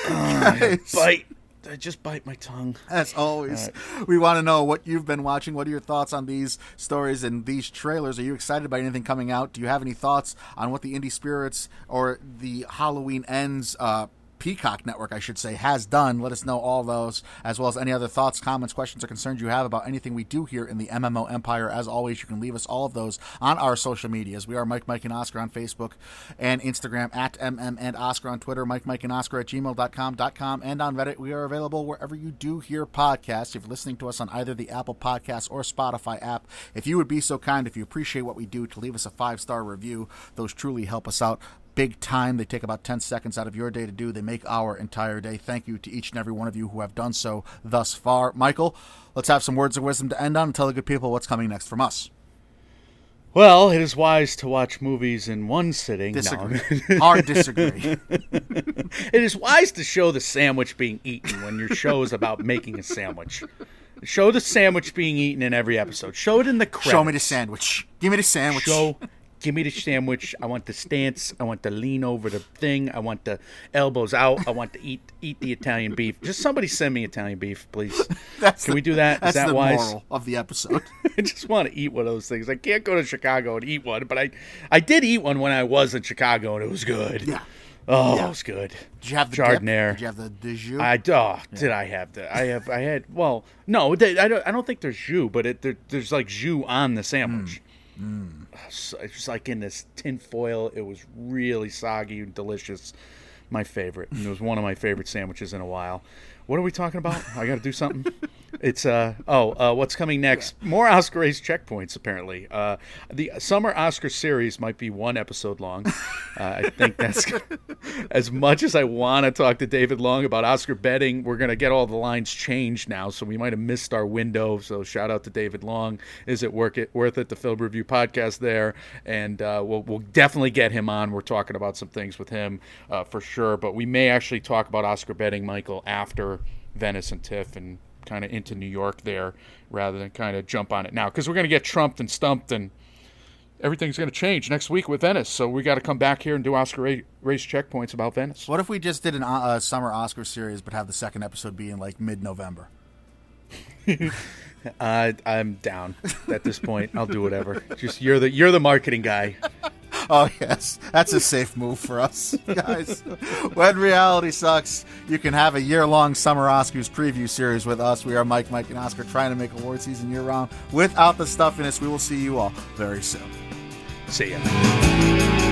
God. *laughs* bite. I just bite my tongue. As always, we want to know what you've been watching. What are your thoughts on these stories and these trailers? Are you excited about anything coming out? Do you have any thoughts on what the Indie Spirits or the Halloween Ends uh, Peacock Network, I should say, has done? Let us know all those, as well as any other thoughts, comments, questions, or concerns you have about anything we do here in the MMO Empire. As always, you can leave us all of those on our social medias. We are Mike, Mike, and Oscar on Facebook and Instagram, at MM and Oscar on Twitter, Mike, Mike, and Oscar at gmail.com, com, and on Reddit. We are available wherever you do hear podcasts. If you're listening to us on either the Apple Podcasts or Spotify app, if you would be so kind, if you appreciate what we do, to leave us a five star review, those truly help us out big time. They take about 10 seconds out of your day to do. They make our entire day. Thank you to each and every one of you who have done so thus far. Michael, let's have some words of wisdom to end on and tell the good people what's coming next from us. Well, it is wise to watch movies in one sitting. No, Disagree. *laughs* Hard disagree. *laughs* it is wise to show the sandwich being eaten when your show is about making a sandwich. Show the sandwich being eaten in every episode. Show it in the credits. Show me the sandwich. Give me the sandwich. Show. Give me the sandwich. I want the stance. I want to lean over the thing. I want the elbows out. I want to eat eat the Italian beef. Just somebody send me Italian beef, please. *laughs* That's Can the- we do that? Is That's that the wise? moral of the episode. *laughs* I just want to eat one of those things. I can't go to Chicago and eat one, but I I did eat one when I was in Chicago and it was good. Yeah. Oh, Yeah. it was good. Did you have the dip? Giardiniera. Did you have the dijou? I oh, did I have the I have I had well no they, I don't I don't think there's jus but it there, there's like jus on the sandwich. So it's just like in this tin foil. It was really soggy and delicious. My favorite. And it was one of my favorite sandwiches in a while. What are we talking about? I got to do something. *laughs* It's uh oh uh, what's coming next? More Oscar race checkpoints apparently. Uh, the summer Oscar series might be one episode long. Uh, I think that's as much as I want to talk to David Long about Oscar betting. We're gonna get all the lines changed now, so we might have missed our window. So shout out to David Long. Is it worth it? Worth it? The Film Review podcast there, and uh, we'll we'll definitely get him on. We're talking about some things with him uh, for sure, but we may actually talk about Oscar betting, Michael, after Venice and TIFF and kind of into New York there, rather than kind of jump on it now because we're gonna get trumped and stumped and everything's going to change next week with Venice. So we got to come back here and do Oscar ra- race checkpoints about Venice. what if we just did an uh, summer Oscar series, but have the second episode be in like mid-November? *laughs* Uh, I'm down at this point. I'll do whatever. Just you're the you're the marketing guy. Oh yes, that's a safe move for us, *laughs* guys. when reality sucks, you can have a year-long summer Oscars preview series with us. We are Mike, Mike, and Oscar trying to make award season year-round without the stuffiness. We will see you all very soon. See ya.